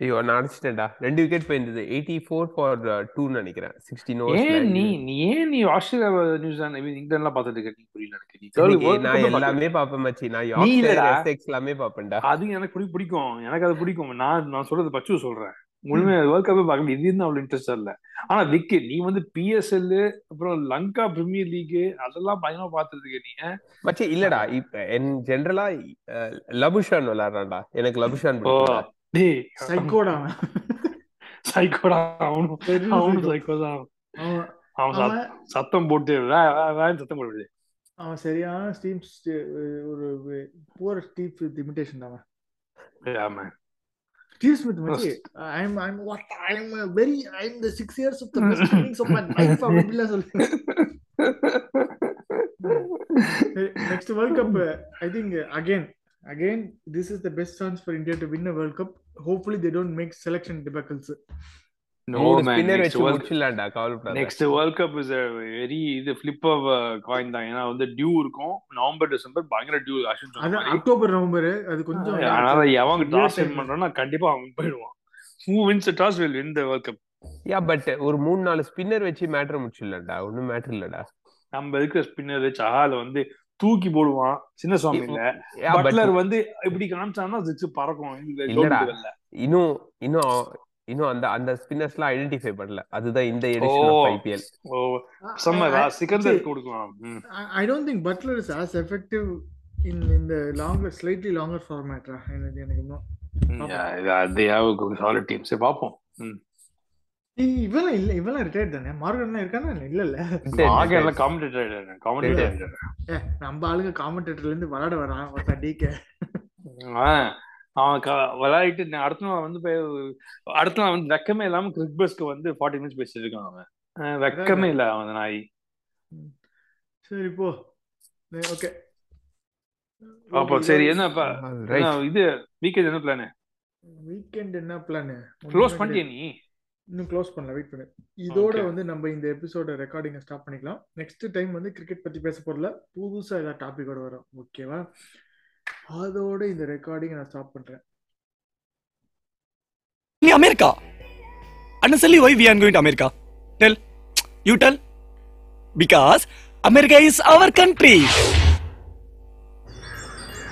ஐயோ நான் அடிச்சிட்டேன்டா. ரெண்டு விக்கெட் போயிருந்தது. எயிட்டி ஃபோர் ஃபார் டூ நினைக்கிறேன். சிக்ஸ்டீன் ஏன் நீ நீ ஏன் நீ ஆஸ்திரேலியா நியூசிலாந்து ஐ மீன் இங்கிலாந்துலாம் பார்த்துட்டு இருக்க நீ புரியல எனக்கு. நீ நான் எல்லாமே பாப்பேன் மச்சி. நான் யார்க்ஷயர். எஸ்எக்ஸ் எல்லாமே பாப்பேன்டா அது எனக்கு பிடி- பிடிக்கும். எனக்கு அது பிடிக்கும். நான் நான் சொல்றது பச்சு சொல்றேன். முழுமே வேர்ல்ட் கப்பே பார்க்க இது அவ்வளவு இன்ட்ரெஸ்ட் இல்ல. ஆனா விக்கி நீ வந்து பிஎஸ்எல் அப்புறம் லங்கா பிரீமியர் லீக் அதெல்லாம் பயங்கரமா பார்த்துட்டு இருக்க நீ? மச்சி இல்லடா. இப்ப என் ஜெனரலா லபுஷான் விளையாடுறான்டா. எனக்கு லபுஷான் டேய் சைக்கோடா சைக்கோடா அவனும் அவனும். சைக்கோ தான் அவன் அவன் சத்- அவன் சத்தம் போட்டு சத்தம் போடுது அவன் சரியான ஸ்டீம் ஒரு புவர் ஸ்டீவ் வித் இமிடேஷன் அவன் ஆமா ஸ்டீவ் ஸ்மித் மச்சி I am I am what I am very I am the 6 years of the best innings of my life அப்படிலாம் சொல்லு next world cup I think again again this is the best chance for India to win a world cup hopefully they don't make selection debacles no man spinner next வச்சு முடிச்சிடலாம்டா கவலைப்படாத. Next world cup is very இது flip of coin தான். ஏன்னா வந்து dew இருக்கும். November December பயங்கர dew அது அக்டோபர் நவம்பர் அது கொஞ்சம் அதனால Severe டாஸ். வின் பண்றானா கண்டிப்பா அவன் போயிடுவான். Who wins toss will win the world cup yeah but ஒரு மூணு நாலு ஸ்பின்னர் வச்சு மேட்டர் முடிச்சிடலாம்டா. ஒன்னும் மேட்டர் இல்லடா. நம்ம இருக்கிற ஸ்பின்னர் சஹால வந்து தூக்கி போடுவான். சின்ன சுவாமி இல்ல. பட்லர் வந்து இப்படி காமிச்சான்னா சிக்ஸ் பறக்கும். இன்னும் இன்னும் இன்னும் அந்த அந்த ஸ்பின்னர்ஸ் எல்லாம் ஐடென்டிஃபை பண்ணல. அதுதான் இந்த எடிஷன். ஆஃப் ஐபிஎல் ஓ செம்ம சிக்கந்தர் கொடுக்கலாம். ம். I don't think Butler is as effective இந்த லாங்கர் ஸ்லைட்லி லாங்கர் ஃபார்மேட்ரா எனக்கு எனக்கு இன்னும் அது சாலிட் டீம் சரி பார்ப்போம் இவெல்லாம் இல்ல இவெல்லாம் ரிட்டையர்ட் தானே? மார்கன்லாம் இருக்கானா இல்ல? இல்ல ஆக எல்லாம் காமெண்டேட்டர் காமெண்டேட்டர் ஏ நம்ம ஆளுங்க காமெண்டேட்டர்ல இருந்து விளையாட வரான் ஒருத்தன் டிகே அவன் விளையாடிட்டு அடுத்த நாள் வந்து போய் அடுத்த நாள் வந்து வெக்கமே இல்லாம கிறிஸ் பஸ்க்கு வந்து ஃபார்ட்டி மினிட்ஸ் பேசிட்டு இருக்கான் அவன். வெக்கமே இல்ல அவன் நாய். சரி போ. ஓகே. அப்போ சரி என்னப்பா இது வீக்கெண்ட் என்ன பிளான் வீக்கெண்ட் என்ன பிளான் க்ளோஸ் பண்ணிட்டியா நீ? இன்னும் க்ளோஸ் பண்ணல வெயிட் பண்ணு இதோட. வந்து நம்ம இந்த எபிசோட ரெக்கார்டிங்கை ஸ்டாப் பண்ணிக்கலாம் நெக்ஸ்ட் டைம் வந்து கிரிக்கெட் பத்தி பேச போறல புதுசா ஏதாவது டாபிக்கோட வரும் ஓகேவா அதோட இந்த ரெக்கார்டிங் நான் ஸ்டாப் பண்றேன் in America. And suddenly why we are going to America? Tell. You tell. Because America is our country.